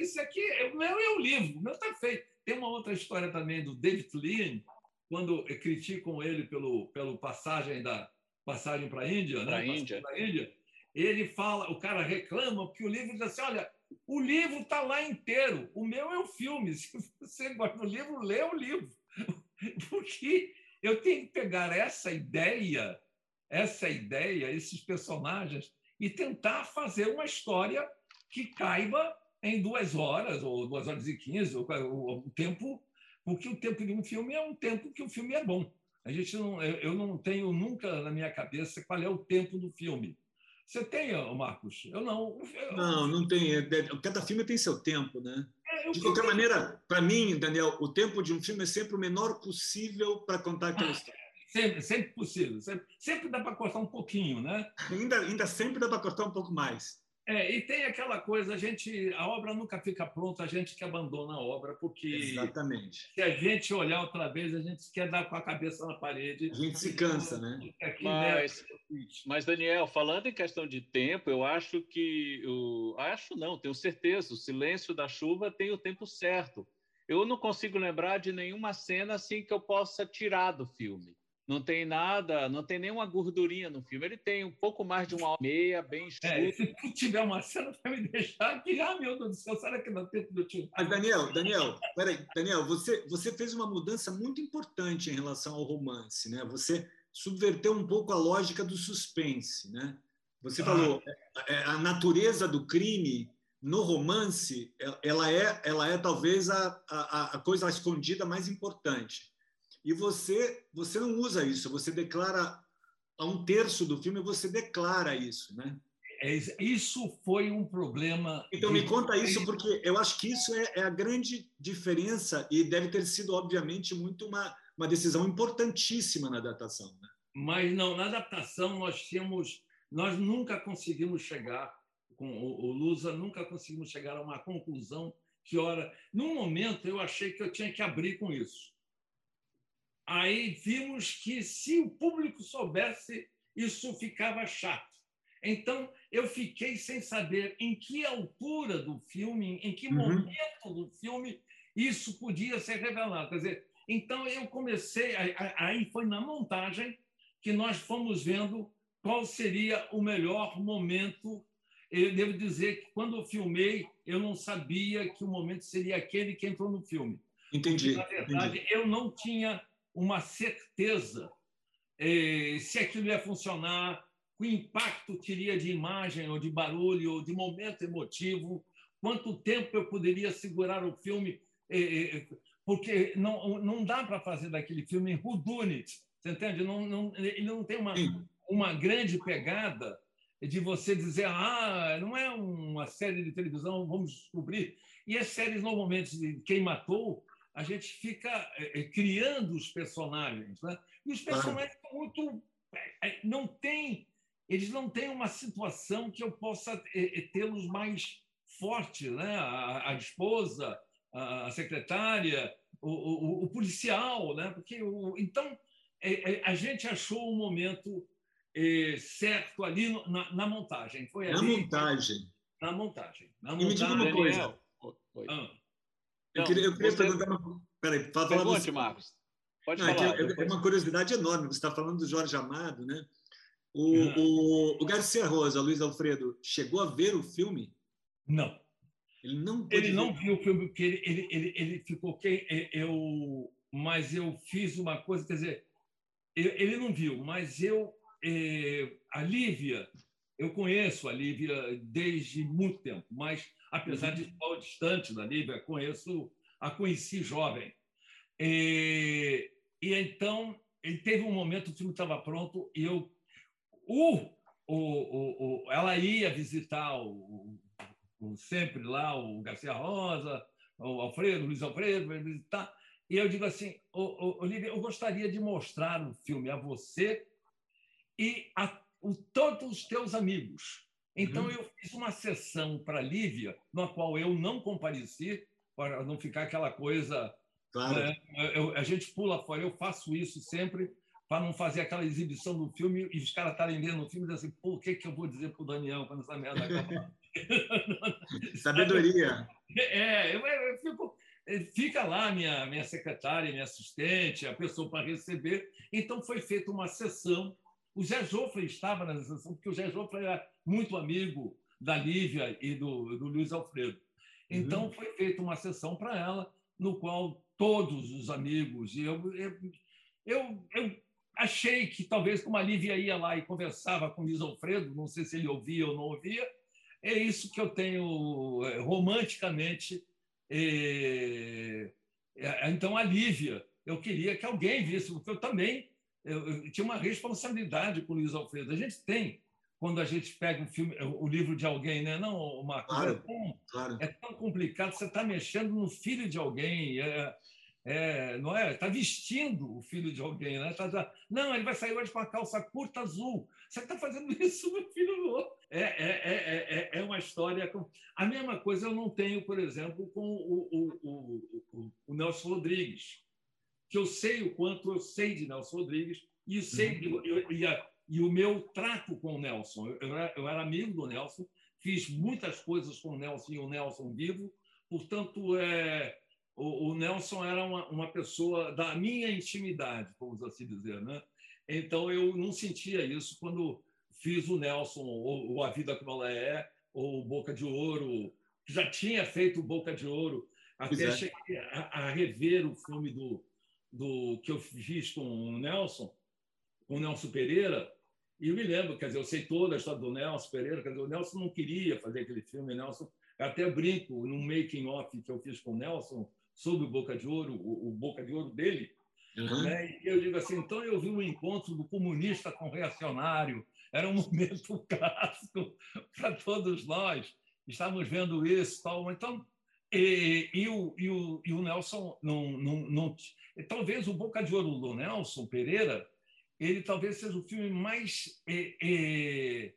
isso aqui, o meu é o livro, o meu está feito. Tem uma outra história também do David Lean, quando criticam ele pelo, pelo passagem da passagem para a Índia, né? Índia. Índia, ele fala, o cara reclama porque o livro diz assim, olha, o livro está lá inteiro, o meu é o filme. Se você gosta do livro, lê o livro, porque eu tenho que pegar essa ideia, essa ideia, esses personagens e tentar fazer uma história que caiba em duas horas ou duas horas e quinze, o, o tempo porque o tempo de um filme é um tempo que o filme é bom. A gente não, eu não tenho nunca na minha cabeça qual é o tempo do filme. Você tem, Marcos? Eu não. Eu... Não, não tem. É, cada filme tem seu tempo, né? É, de qualquer maneira, para mim, Daniel, o tempo de um filme é sempre o menor possível para contar aquela ah, história. Sempre, sempre possível. Sempre, sempre dá para cortar um pouquinho, né? Ainda, ainda sempre dá para cortar um pouco mais. É, e tem aquela coisa, a gente, a obra nunca fica pronta, a gente que abandona a obra, porque Exatamente. se a gente olhar outra vez, a gente quer dar com a cabeça na parede. A gente se cansa, né? Aqui, mas, né? mas, Daniel, falando em questão de tempo, eu acho que o, acho não, tenho certeza, o Silêncio da Chuva tem o tempo certo. Eu não consigo lembrar de nenhuma cena assim que eu possa tirar do filme não tem nada, não tem nenhuma gordurinha no filme. Ele tem um pouco mais de uma hora e meia, bem escuro. É, se tiver uma cena para me deixar aqui, ah, meu Deus do céu, será que dá tempo do tio? Mas, Daniel, Daniel, peraí, Daniel, você, você fez uma mudança muito importante em relação ao romance, né? Você subverteu um pouco a lógica do suspense, né? Você ah. falou é, é, a natureza do crime no romance, ela é, ela é talvez a, a, a coisa escondida mais importante. E você, você não usa isso, você declara a um terço do filme você declara isso, né? É, isso foi um problema. Então me conta isso porque eu acho que isso é, é, a grande diferença e deve ter sido obviamente muito uma, uma decisão importantíssima na adaptação. Né? Mas não, na adaptação nós temos, nós nunca conseguimos chegar com o, o Lusa nunca conseguimos chegar a uma conclusão que ora, num momento eu achei que eu tinha que abrir com isso aí vimos que se o público soubesse, isso ficava chato. Então, eu fiquei sem saber em que altura do filme, em que uhum. momento do filme isso podia ser revelado. Quer dizer, então eu comecei, aí foi na montagem que nós fomos vendo qual seria o melhor momento. Eu devo dizer que quando eu filmei, eu não sabia que o momento seria aquele que entrou no filme. Entendi. Porque, na verdade, entendi. eu não tinha uma certeza eh, se aquilo ia funcionar, o impacto teria de imagem ou de barulho ou de momento emotivo, quanto tempo eu poderia segurar o filme, eh, porque não, não dá para fazer daquele filme whodunit, você entende? Não, não, ele não tem uma, uma grande pegada de você dizer, ah, não é uma série de televisão, vamos descobrir. E as séries, normalmente, de Quem Matou, a gente fica é, criando os personagens. Né? E os personagens ah. muito. É, não tem, eles não têm uma situação que eu possa é, tê-los mais fortes. Né? A, a esposa, a secretária, o, o, o, policial. Né? Porque o, então, a gente achou um momento certo ali na, na montagem. Foi na ali, montagem. Na montagem. Na montagem. E me diga uma coisa. Ah. Eu queria, eu queria você... perguntar. Uma... Peraí, fala, Pergunte, você. Marcos. Pode Não, falar. É, é, uma curiosidade enorme. Você está falando do Jorge Amado, né? O, o, o Garcia Rosa, Luiz Alfredo, chegou a ver o filme? Não. Ele não Ele ver. não viu o filme, porque ele, ele, ele, ele ficou. quem- Eu, mas eu fiz uma coisa, quer dizer, ele não viu, mas eu. eh, A Lívia, eu conheço a Lívia desde muito tempo, mas apesar de estar distante da Lívia, conheço, a conheci jovem. E, e então, ele teve um momento, o filme estava pronto, e eu. O, o, o, o- ela ia visitar o, o- sempre lá, o Garcia Rosa, o Alfredo, o Luiz Alfredo, vai visitar. E eu digo assim, "Ô, ô, Olivia, eu gostaria de mostrar o filme a você e a o, todos os teus amigos. Então, Uhum. eu fiz uma sessão para a Lívia, na qual eu não compareci, para não ficar aquela coisa Claro. é, eu- a gente pula fora. Eu faço isso sempre para não fazer aquela exibição do filme e os caras estarem vendo o filme e dizem assim, o que, que eu vou dizer para o Daniel quando essa merda acabar? Sabedoria. É, eu, eu fico, fica lá minha, minha secretária, minha assistente, a pessoa para receber. Então foi feita uma sessão. O Zé Jofre estava na sessão, porque o Zé Jofre era muito amigo da Lívia e do, do Luiz Alfredo. Então foi feita uma sessão para ela, no qual todos os amigos, e eu, eu, eu, eu achei que talvez como a Lívia ia lá e conversava com o Luiz Alfredo, não sei se ele ouvia ou não ouvia, é isso que eu tenho eh, romanticamente. eh, eh, Então, a Lívia, eu queria que alguém visse, porque eu também eu, eu tinha uma responsabilidade com o Luiz Alfredo. A gente tem, quando a gente pega um filme, o livro de alguém, né? Não, Marcos, Claro. é, tão, Claro. é tão complicado. Você está mexendo no filho de alguém, é, é, não é? Está vestindo o filho de alguém, né? Tá- tá- não, ele vai sair hoje com a calça curta azul. Você está fazendo isso, meu filho? Não. É, é, é, é, é uma história. Com... A mesma coisa eu não tenho, por exemplo, com o, o, o, o Nelson Rodrigues, que eu sei o quanto eu sei de Nelson Rodrigues e sei Uhum. e, e, a- e o meu trato com o Nelson. Eu, eu era, eu era amigo do Nelson, fiz muitas coisas com o Nelson e o Nelson vivo, portanto, é, o, o Nelson era uma, uma pessoa da minha intimidade, vamos assim dizer. Né? Então, eu não sentia isso quando fiz o Nelson, ou, ou A Vida Como Ela É, ou Boca de Ouro, já tinha feito Boca de Ouro, até é. cheguei a, a rever o filme do, do que eu fiz com o Nelson, com o Nelson Pereira, e eu me lembro, quer dizer, eu sei toda a história do Nelson Pereira, quer dizer, o Nelson não queria fazer aquele filme, Nelson, até brinco no making off que eu fiz com o Nelson sobre o Boca de Ouro, o, o Boca de Ouro dele, Uhum. né? E eu digo assim, então eu vi um encontro do comunista com o reacionário, era um momento clássico para todos nós, estávamos vendo isso, tal, então e, e, o, e, o, e o Nelson não, não, não talvez o Boca de Ouro do Nelson Pereira ele talvez seja o filme mais é, é,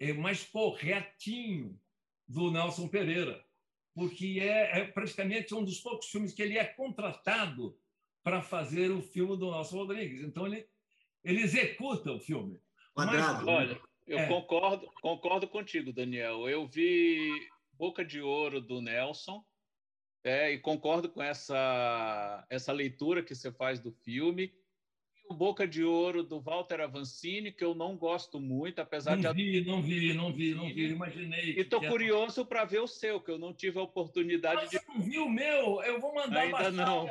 é, mais corretinho do Nelson Pereira porque é, é praticamente um dos poucos filmes que ele é contratado para fazer o filme do Nelson Rodrigues. Então, ele, ele executa o filme. Quadrado. né? Olha, eu É. concordo, concordo contigo, Daniel. Eu vi Boca de Ouro do Nelson, é, e concordo com essa, essa leitura que você faz do filme. E o Boca de Ouro do Walter Avancini, que eu não gosto muito, apesar de Não vi, não vi, não vi, não vi. Imaginei. E estou curioso para ver o seu, que eu não tive a oportunidade Mas de. você não viu o meu? Eu vou mandar Ainda baixar. não.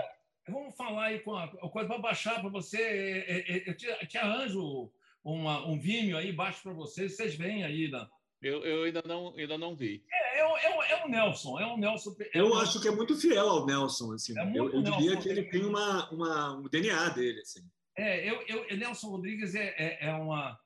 Vamos falar aí com a, a coisa para baixar para você. É, é, é, Eu te, te arranjo uma, um Vimeo aí, baixo para vocês. Vocês veem aí. Né? Eu, eu ainda, não, ainda não vi. É, é, o- é, o- é o Nelson. É o Nelson. é Eu o- acho que é muito fiel ao Nelson. Assim. É eu, eu diria Nelson. que ele tem uma, uma, um DNA dele. Assim. É, eu, eu, Nelson Rodrigues é, é, é uma,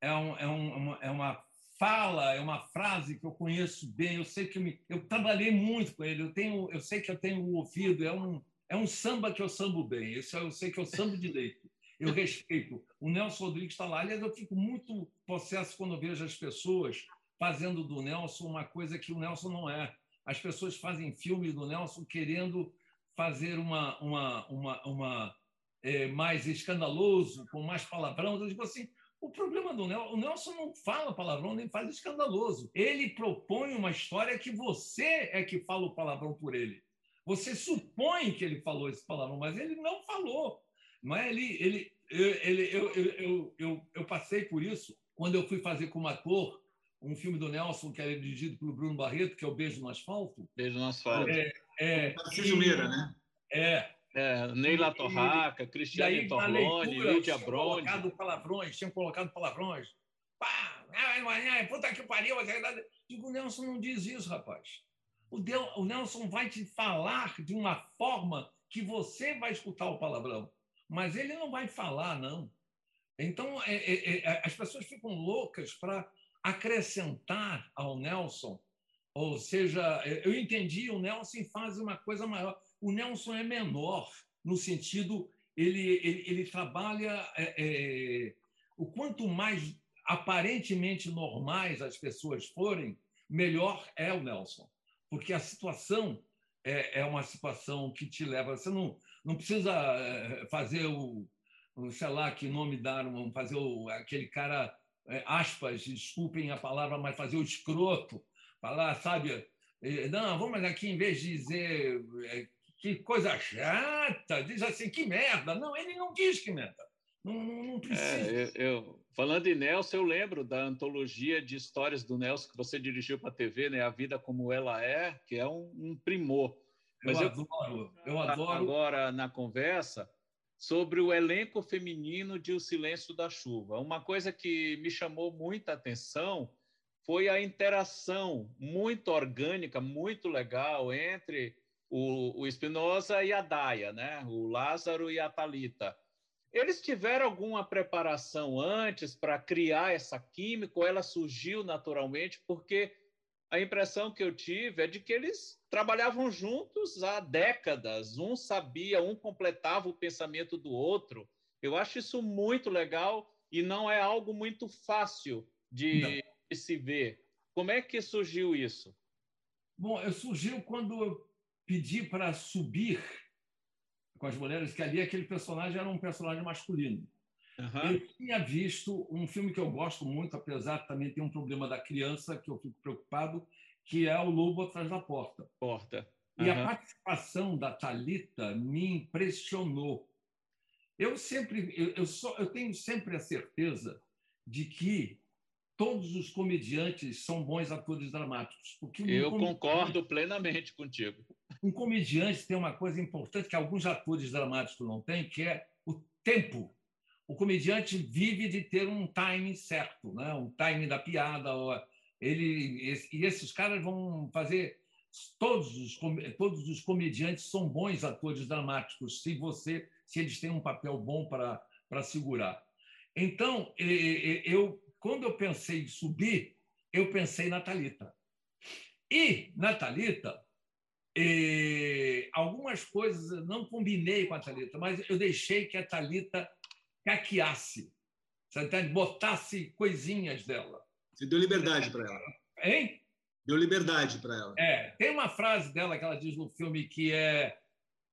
é, um, é, um, é uma fala, é uma frase que eu conheço bem. Eu sei que eu, me, eu trabalhei muito com ele. Eu tenho, eu sei que eu tenho o ouvido. É um, é um samba que eu sambo bem. Isso eu sei que eu sambo direito. Eu respeito. O Nelson Rodrigues está lá. Aliás, eu fico muito possesso quando eu vejo as pessoas fazendo do Nelson uma coisa que o Nelson não é. As pessoas fazem filme do Nelson querendo fazer uma, uma, uma, uma é, mais escandaloso, com mais palavrão. Eu digo assim, o problema do Nelson, o Nelson não fala palavrão nem faz escandaloso. Ele propõe uma história que você é que fala o palavrão por ele. Você supõe que ele falou esse palavrão, mas ele não falou. Não é? ele, ele, ele, eu, eu, eu, eu passei por isso quando eu fui fazer como ator um filme do Nelson que era dirigido pelo Bruno Barreto, que é o Beijo no Asfalto. Beijo no Asfalto. É, é, Tarcísio Meira, né? É. É, Neila Torraca, Cristiane Torlone, Lídia Bronde. colocado palavrões, tinham colocado palavrões. Pá, ai, ai, puta que pariu. Digo, o Nelson não diz isso, rapaz. O, Del, o Nelson vai te falar de uma forma que você vai escutar o palavrão, mas ele não vai falar, não. Então, é, é, é, as pessoas ficam loucas para acrescentar ao Nelson, ou seja, eu entendi, o Nelson faz uma coisa maior. O Nelson é menor, no sentido, ele, ele, ele trabalha. É, é, o quanto mais aparentemente normais as pessoas forem, melhor é o Nelson. Porque a situação é, é uma situação que te leva. Você não, não precisa fazer o, sei lá que nome dar, fazer o, aquele cara aspas, desculpem a palavra, mas fazer o escroto, falar, sabe? É, não, vamos aqui, em vez de dizer é, que coisa chata, diz assim, que merda. Não, ele não diz que merda. Não, não, não precisa. É, eu, eu, falando em Nelson, eu lembro da antologia de histórias do Nelson que você dirigiu para a TV, né? A Vida Como Ela É, que é um, um primor. Mas eu, eu adoro, eu adoro. Agora, na conversa, sobre o elenco feminino de O Silêncio da Chuva. Uma coisa que me chamou muita atenção foi a interação muito orgânica, muito legal entre o, Espinosa e a Daia, né? o Lázaro e a Talita. Eles tiveram alguma preparação antes para criar essa química ou ela surgiu naturalmente? Porque a impressão que eu tive é de que eles trabalhavam juntos há décadas, um sabia, um completava o pensamento do outro. Eu acho isso muito legal e não é algo muito fácil de, de se ver. Como é que surgiu isso? Bom, surgiu quando eu pedi para subir com as mulheres, que ali aquele personagem era um personagem masculino. Uhum. Eu tinha visto um filme que eu gosto muito, apesar de também ter um problema da criança, que eu fico preocupado, que é O Lobo Atrás da Porta. Porta. Uhum. E a participação da Talita me impressionou. Eu sempre, eu, eu, só, eu tenho sempre a certeza de que todos os comediantes são bons atores dramáticos. Porque um eu concordo plenamente contigo. Um comediante tem uma coisa importante que alguns atores dramáticos não têm, que é o tempo o comediante vive de ter um time certo, né? um time da piada. Ele, e esses caras vão fazer. Todos os, todos os comediantes são bons atores dramáticos, se você se eles têm um papel bom para, segurar. Então, eu, quando eu pensei em subir, eu pensei na Talita. E na Talita, algumas coisas não combinei com a Talita, mas eu deixei que a Talita caqueasse, você entende? botasse coisinhas dela. Você deu liberdade para ela. Hein? Deu liberdade para ela. É, tem uma frase dela que ela diz no filme que é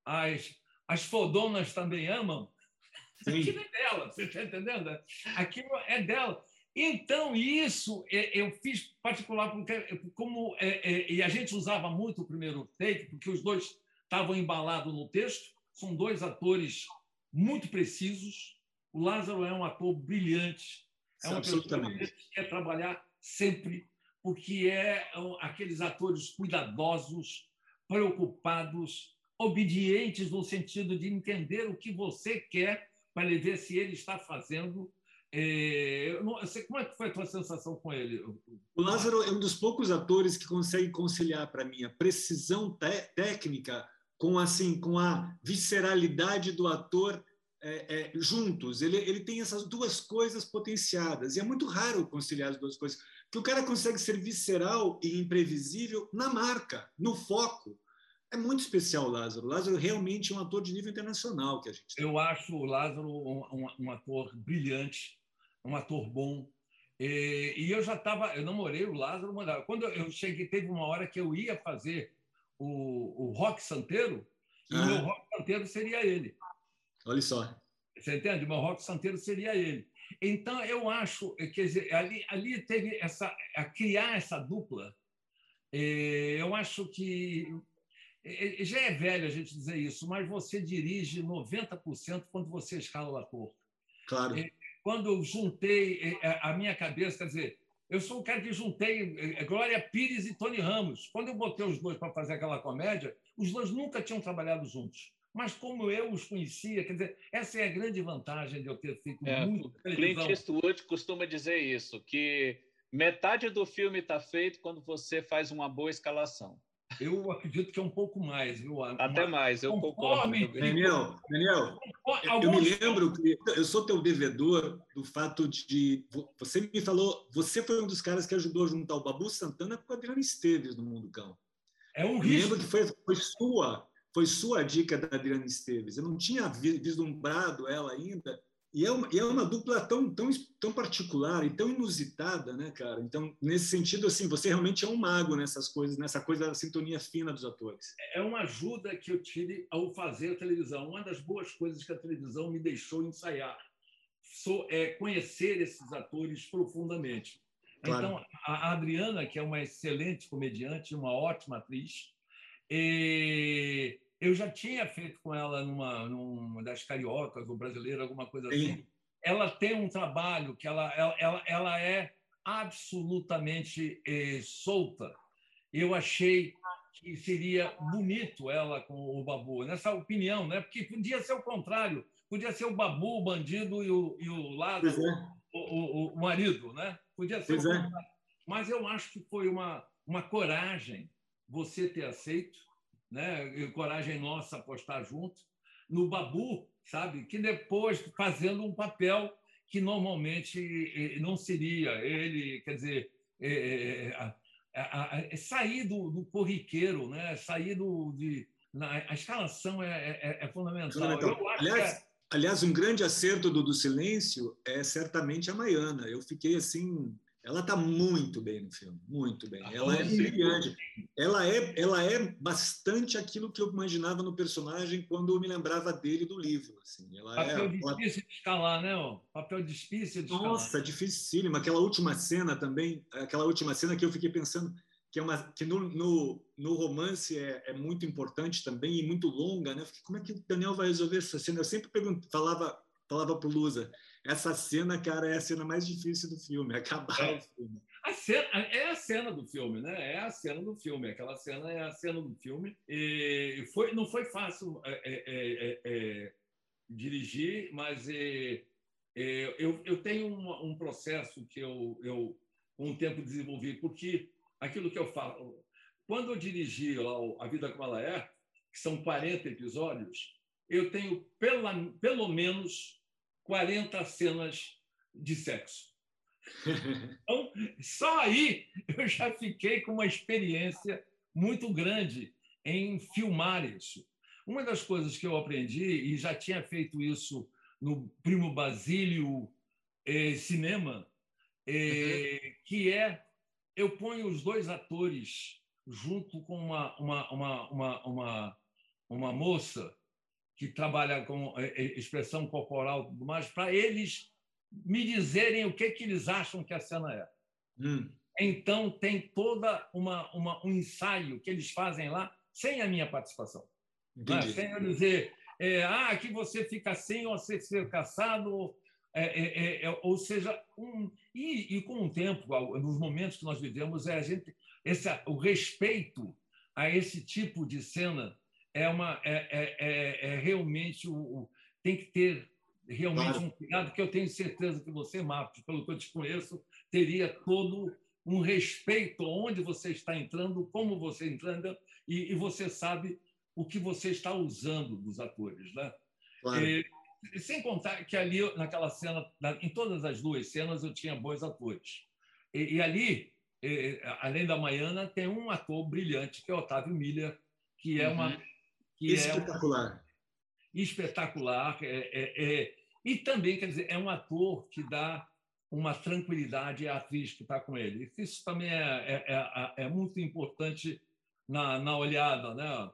as, as fodonas também amam. Sim. Aquilo é dela, você está entendendo? Aquilo é dela. Então, isso eu fiz particular, porque, como é, é, e a gente usava muito o primeiro take, porque os dois estavam embalados no texto, são dois atores muito precisos, o Lázaro é um ator brilhante, é uma pessoa que quer trabalhar sempre, porque é aqueles atores cuidadosos, preocupados, obedientes no sentido de entender o que você quer para ver se ele está fazendo. É... Como é que foi a tua sensação com ele? O Lázaro é um dos poucos atores que consegue conciliar para mim a precisão técnica com assim com a visceralidade do ator é, é, juntos. Ele, ele tem essas duas coisas potenciadas. E é muito raro conciliar as duas coisas. Que o cara consegue ser visceral e imprevisível na marca, no foco. É muito especial o Lázaro. O Lázaro realmente é um ator de nível internacional que a gente tem. Eu acho o Lázaro um, um, um ator brilhante, um ator bom. E, e eu já estava, eu namorei o Lázaro. Quando eu cheguei, teve uma hora que eu ia fazer o, o rock santeiro, e o meu rock santeiro seria ele. Olha só. Você entende? O rock santeiro seria ele. Então, eu acho, quer dizer, ali, ali teve essa, a criar essa dupla, é, eu acho que é, já é velho a gente dizer isso, mas você dirige 90% quando você escala o ator. Claro. quando eu juntei a minha cabeça, quer dizer, eu sou o cara que juntei Glória Pires e Tony Ramos. Quando eu botei os dois para fazer aquela comédia, os dois nunca tinham trabalhado juntos. Mas como eu os conhecia, quer dizer, essa é a grande vantagem de eu ter feito é, muito televisão. Clint Eastwood costuma dizer isso, que metade do filme está feito quando você faz uma boa escalação. Eu acredito que é um pouco mais, viu? Até mais, eu concordo. Daniel, Daniel eu me lembro que eu sou teu devedor do fato de. Você me falou, você foi um dos caras que ajudou a juntar o Babu Santana com a Adriana Esteves no Mundo Cão. É um risco. Eu lembro que foi, foi sua foi sua dica da Adriana Esteves. Eu não tinha vislumbrado ela ainda. E é uma, e é uma dupla tão, tão, tão particular e tão inusitada, né, cara? Então, nesse sentido, assim, você realmente é um mago nessas coisas, nessa coisa da sintonia fina dos atores. É uma ajuda que eu tive ao fazer a televisão. Uma das boas coisas que a televisão me deixou ensaiar sou, é conhecer esses atores profundamente. Claro. Então, a Adriana, que é uma excelente comediante, uma ótima atriz, e eu já tinha feito com ela numa, numa das cariocas ou brasileira, alguma coisa assim. Sim. Ela tem um trabalho que ela, ela, ela é absolutamente eh, solta. Eu achei que seria bonito ela com o Babu, nessa opinião, né? porque podia ser o contrário, podia ser o Babu, o bandido, e o, e o Lázaro, é. o, o, o, marido. Né? Podia ser é. Mas eu acho que foi uma, uma coragem você ter aceito, né? Coragem nossa apostar junto no Babu, sabe? Que depois fazendo um papel que normalmente não seria ele, quer dizer, é, é, a, a, sair do, do, corriqueiro, né? Sair do de na, a escalação é, é, é fundamental. fundamental. aliás, aliás, um grande acerto do, do silêncio é certamente a Maiana. Eu fiquei assim ela está muito bem no filme, muito bem. Ela é brilhante. Ela é, ela é bastante aquilo que eu imaginava no personagem quando eu me lembrava dele do livro. Assim. Ela Papel é, difícil de escalar, né? Ó? Papel difícil de escalar. Nossa, dificílimo. Aquela última cena também, aquela última cena que eu fiquei pensando que é uma que no, no, no romance é, é, muito importante também e muito longa, né? Fiquei, como é que o Daniel vai resolver essa cena? Eu sempre pergunto, falava falava para o Lusa, essa cena, cara, é a cena mais difícil do filme, acabar é. o filme. A cena, é a cena do filme, né? É a cena do filme. Aquela cena é a cena do filme. E foi, não foi fácil é, é, é, é dirigir, mas é, eu, eu tenho um, um, processo que eu, eu, um tempo desenvolvi, porque aquilo que eu falo, quando eu dirigi lá A Vida Como Ela É, que são 40 episódios, eu tenho pela, pelo menos 40 cenas de sexo. Então, só aí eu já fiquei com uma experiência muito grande em filmar isso. Uma das coisas que eu aprendi, e já tinha feito isso no Primo Basílio eh, Cinema, eh, que é eu ponho os dois atores junto com uma, uma, uma, uma, uma, uma moça que trabalha com é, é, expressão corporal e tudo mais, para eles me dizerem o que, que eles acham que a cena é. Hum. Então, tem toda uma, uma, um ensaio que eles fazem lá sem a minha participação. Né? Sem eu dizer, é, ah, aqui você fica sem ou você ser caçado, é, é, é, ou seja, um, e, e, com o tempo, nos momentos que nós vivemos, é a gente, esse, o respeito a esse tipo de cena é, uma, é, é, é, é realmente o, o, tem que ter realmente claro. um cuidado que eu tenho certeza que você, Marcos, pelo que eu te conheço, teria todo um respeito onde você está entrando, como você entrando, e, e você sabe o que você está usando dos atores, né? Claro. E, sem contar que ali, naquela cena, em todas as duas cenas, eu tinha bons atores. E, e ali, além da Maiana, tem um ator brilhante, que é Otávio Miller, que é uhum. uma que é espetacular. É espetacular. É, é, é, e também, quer dizer, é um ator que dá uma tranquilidade à atriz que está com ele. Isso também é, é, é, muito importante na, na olhada. Né?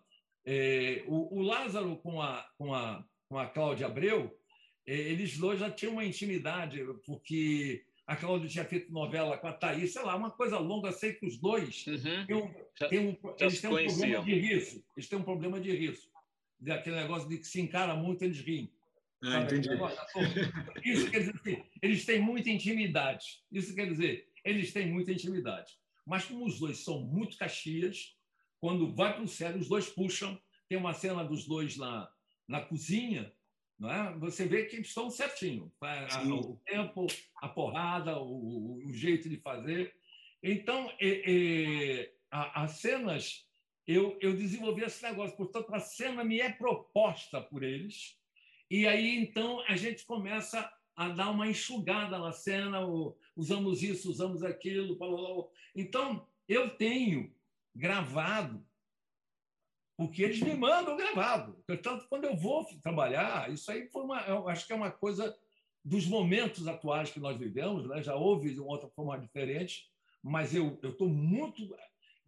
O, o, Lázaro com a, com, a, com a Cláudia Abreu, eles dois já tinham uma intimidade, porque a Cláudia tinha feito novela com a Thaís, sei lá, uma coisa longa, sei que os dois uhum. têm um, têm um, eles têm um problema de riso. Eles têm um problema de riso. Aquele negócio de que se encara muito, eles riem. Ah, entendi. Isso quer dizer assim, eles têm muita intimidade. Isso quer dizer, eles têm muita intimidade. Mas como os dois são muito caxias, quando vai para o sério, os dois puxam. Tem uma cena dos dois na, na cozinha, não é? você vê que estão certinho. O tempo, a porrada, o, o jeito de fazer. Então, as cenas, eu, eu desenvolvi esse negócio. Portanto, a cena me é proposta por eles. E aí, então, a gente começa a dar uma enxugada na cena, usamos isso, usamos aquilo. Então, eu tenho gravado, porque eles me mandam gravado. Portanto, quando eu vou trabalhar, isso aí foi uma, eu acho que é uma coisa dos momentos atuais que nós vivemos, né? já houve de uma outra forma diferente, mas eu estou muito,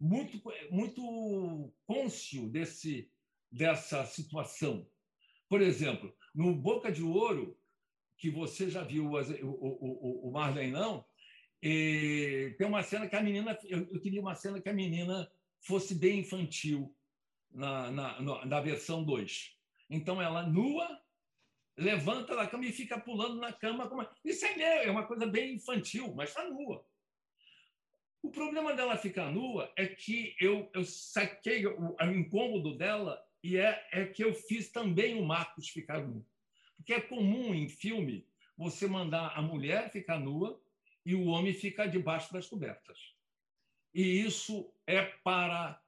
muito, muito cônscio desse, dessa situação. Por exemplo, no Boca de Ouro, que você já viu o, o, o Marley não, tem uma cena que a menina. Eu, eu, queria uma cena que a menina fosse bem infantil na, na, na versão 2. Então, ela nua, levanta da cama e fica pulando na cama. Como... Isso é, é uma coisa bem infantil, mas está nua. O problema dela ficar nua é que eu, eu saquei o, o incômodo dela e é, é que eu fiz também o Marcos ficar nu. Porque é comum em filme você mandar a mulher ficar nua e o homem ficar debaixo das cobertas. E isso é para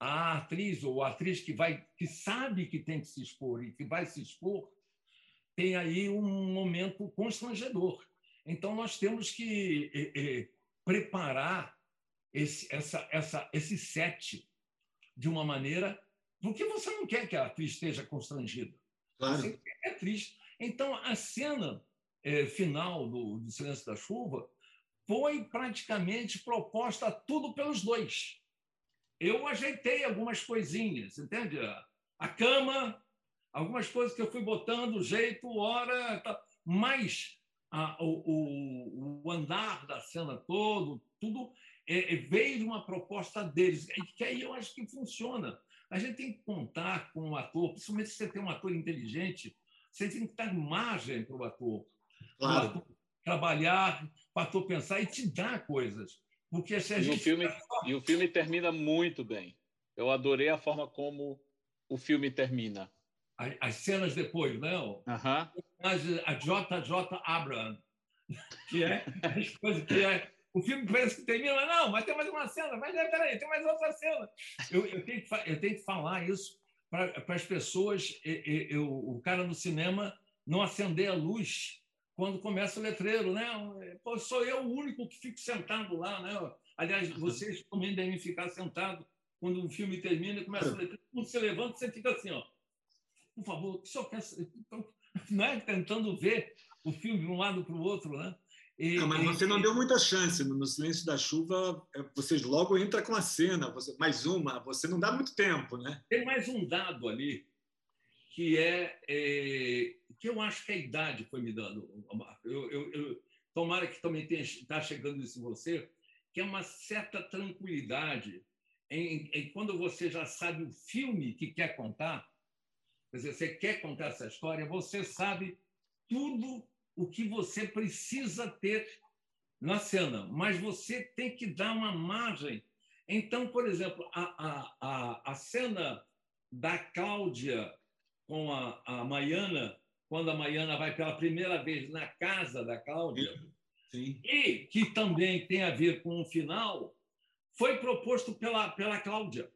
a atriz ou a atriz que vai que sabe que tem que se expor e que vai se expor tem aí um momento constrangedor. Então nós temos que é, preparar esse, essa, essa, esse set de uma maneira porque você não quer que a atriz esteja constrangida. Claro. Você quer que a atriz. Então a cena é, final do, do Silêncio da Chuva foi praticamente proposta tudo pelos dois eu ajeitei algumas coisinhas, entende? A cama, algumas coisas que eu fui botando, jeito, hora, tá. mas a, o, o, andar da cena todo, tudo é, é, veio de uma proposta deles, que aí eu acho que funciona. A gente tem que contar com o ator, principalmente se você tem um ator inteligente, você tem que dar margem para o ator. Claro. O ator trabalhar, para o ator pensar e te dar coisas. Porque se a e, o filme, e o filme termina muito bem. Eu adorei a forma como o filme termina. As cenas depois, né? Uhum. A JJ Abraham, que é as coisas que é. O filme parece que termina, não, mas tem mais uma cena, mas peraí, tem mais outra cena. Eu, eu, tenho, que, eu tenho que falar isso para as pessoas. Eu, eu, o cara no cinema não acender a luz quando começa o letreiro, né? Pô, sou eu o único que fico sentado lá, né? Aliás, vocês também devem ficar sentados quando o filme termina e começa o letreiro. Quando você levanta, você fica assim, ó. Por favor, o que o senhor quer? Não é? Tentando ver o filme de um lado para o outro, né? E, não, mas você e, não deu muita chance. No Silêncio da Chuva, é, vocês logo entram com a cena, você, mais uma, você não dá muito tempo, né? Tem mais um dado ali, que é, é que eu acho que a idade foi me dando, eu, eu, eu tomara que também está chegando isso em você, que é uma certa tranquilidade em, em, quando você já sabe o filme que quer contar, quer dizer, você quer contar essa história, você sabe tudo o que você precisa ter na cena, mas você tem que dar uma margem. Então, por exemplo, a, a, a, a cena da Cláudia com a, a Maiana quando a Maiana vai pela primeira vez na casa da Cláudia, Sim. e que também tem a ver com o final, foi proposto pela, pela Cláudia.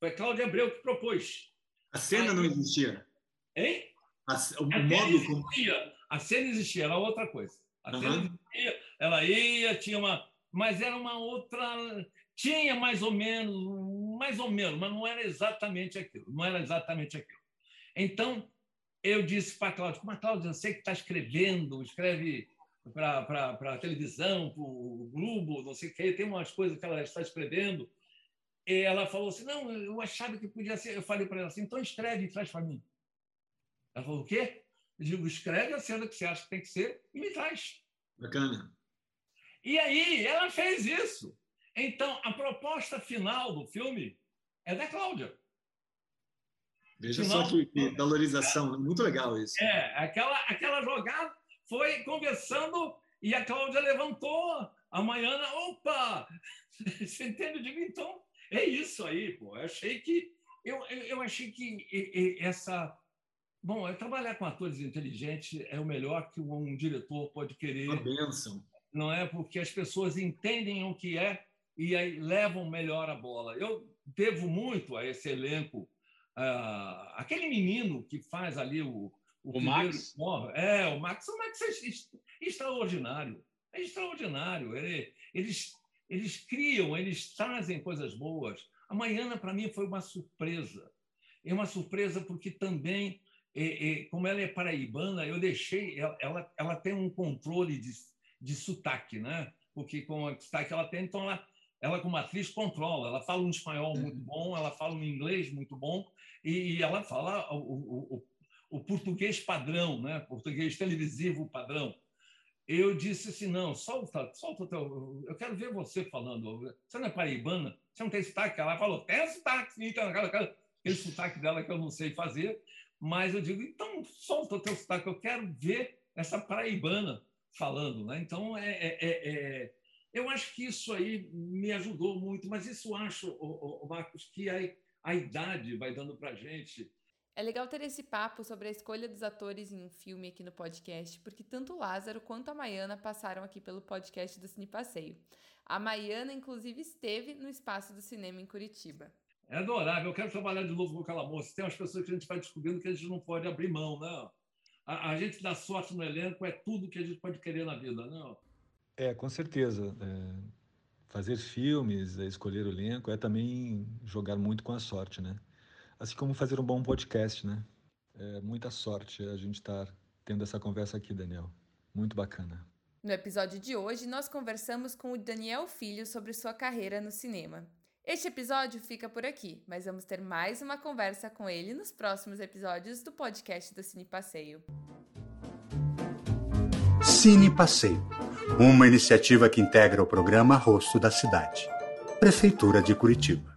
Foi Cláudia Abreu que propôs. A cena Aí, não existia? Hein? A, o a modo existia. Como... A cena existia, era outra coisa. A uhum. cena existia, ela ia, tinha uma. Mas era uma outra. Tinha mais ou menos, mais ou menos, mas não era exatamente aquilo. Não era exatamente aquilo. Então, eu disse para a Cláudia, mas Cláudia, eu sei que está escrevendo, escreve para a televisão, para o Globo, não sei o quê, tem umas coisas que ela está escrevendo. E ela falou assim, não, eu achava que podia ser. Eu falei para ela assim, então escreve e traz para mim. Ela falou, o quê? Eu digo, escreve a cena que você acha que tem que ser e me traz. Bacana. E aí, ela fez isso. Então, a proposta final do filme é da Cláudia. Veja só que valorização, muito legal isso. É, aquela, aquela jogada foi conversando e a Cláudia levantou, a Maiana, opa! Você entende de mim? Então, é isso aí, pô. Eu achei que eu, eu achei que essa Bom, é trabalhar com atores inteligentes é o melhor que um diretor pode querer. Uma bênção. Não é? Porque as pessoas entendem o que é e aí levam melhor a bola. Eu devo muito a esse elenco. Uh, aquele menino que faz ali o, o, o Max. É, o Max. O Max é extraordinário. É extraordinário. Ele, eles, eles criam, eles trazem coisas boas. Amanhã, para mim, foi uma surpresa. É uma surpresa porque também e, e, como ela é paraibana, eu deixei. Ela, ela, ela tem um controle de, de sotaque, né? Porque com o sotaque ela tem, então ela, ela como atriz controla. Ela fala um espanhol uhum. muito bom, ela fala um inglês muito bom e, ela fala o, o, o, português padrão, né? Português televisivo padrão. Eu disse assim, não, solta, solta o teu... Eu quero ver você falando. Você não é paraibana? Você não tem sotaque? Ela falou, tem sotaque, então, aquele sotaque dela que eu não sei fazer. Mas eu digo, então solta o teu sotaque, eu quero ver essa paraibana falando. Né? Então, é, é, é, é eu acho que isso aí me ajudou muito, mas isso acho, Marcos, que a, a idade vai dando para gente. É legal ter esse papo sobre a escolha dos atores em um filme aqui no podcast, porque tanto o Lázaro quanto a Maiana passaram aqui pelo podcast do Cine Passeio. A Maiana, inclusive, esteve no Espaço do Cinema em Curitiba. É adorável. Eu quero trabalhar de novo com aquela moça. Tem umas pessoas que a gente vai descobrindo que a gente não pode abrir mão, não. A, a gente dá sorte no elenco é tudo que a gente pode querer na vida, não? É, com certeza. É, fazer filmes, é, escolher o elenco é também jogar muito com a sorte, né? Assim como fazer um bom podcast, né? É muita sorte a gente estar tendo essa conversa aqui, Daniel. Muito bacana. No episódio de hoje, nós conversamos com o Daniel Filho sobre sua carreira no cinema. Este episódio fica por aqui, mas vamos ter mais uma conversa com ele nos próximos episódios do podcast do Cine Passeio. Cine Passeio, uma iniciativa que integra o programa Rosto da Cidade, Prefeitura de Curitiba.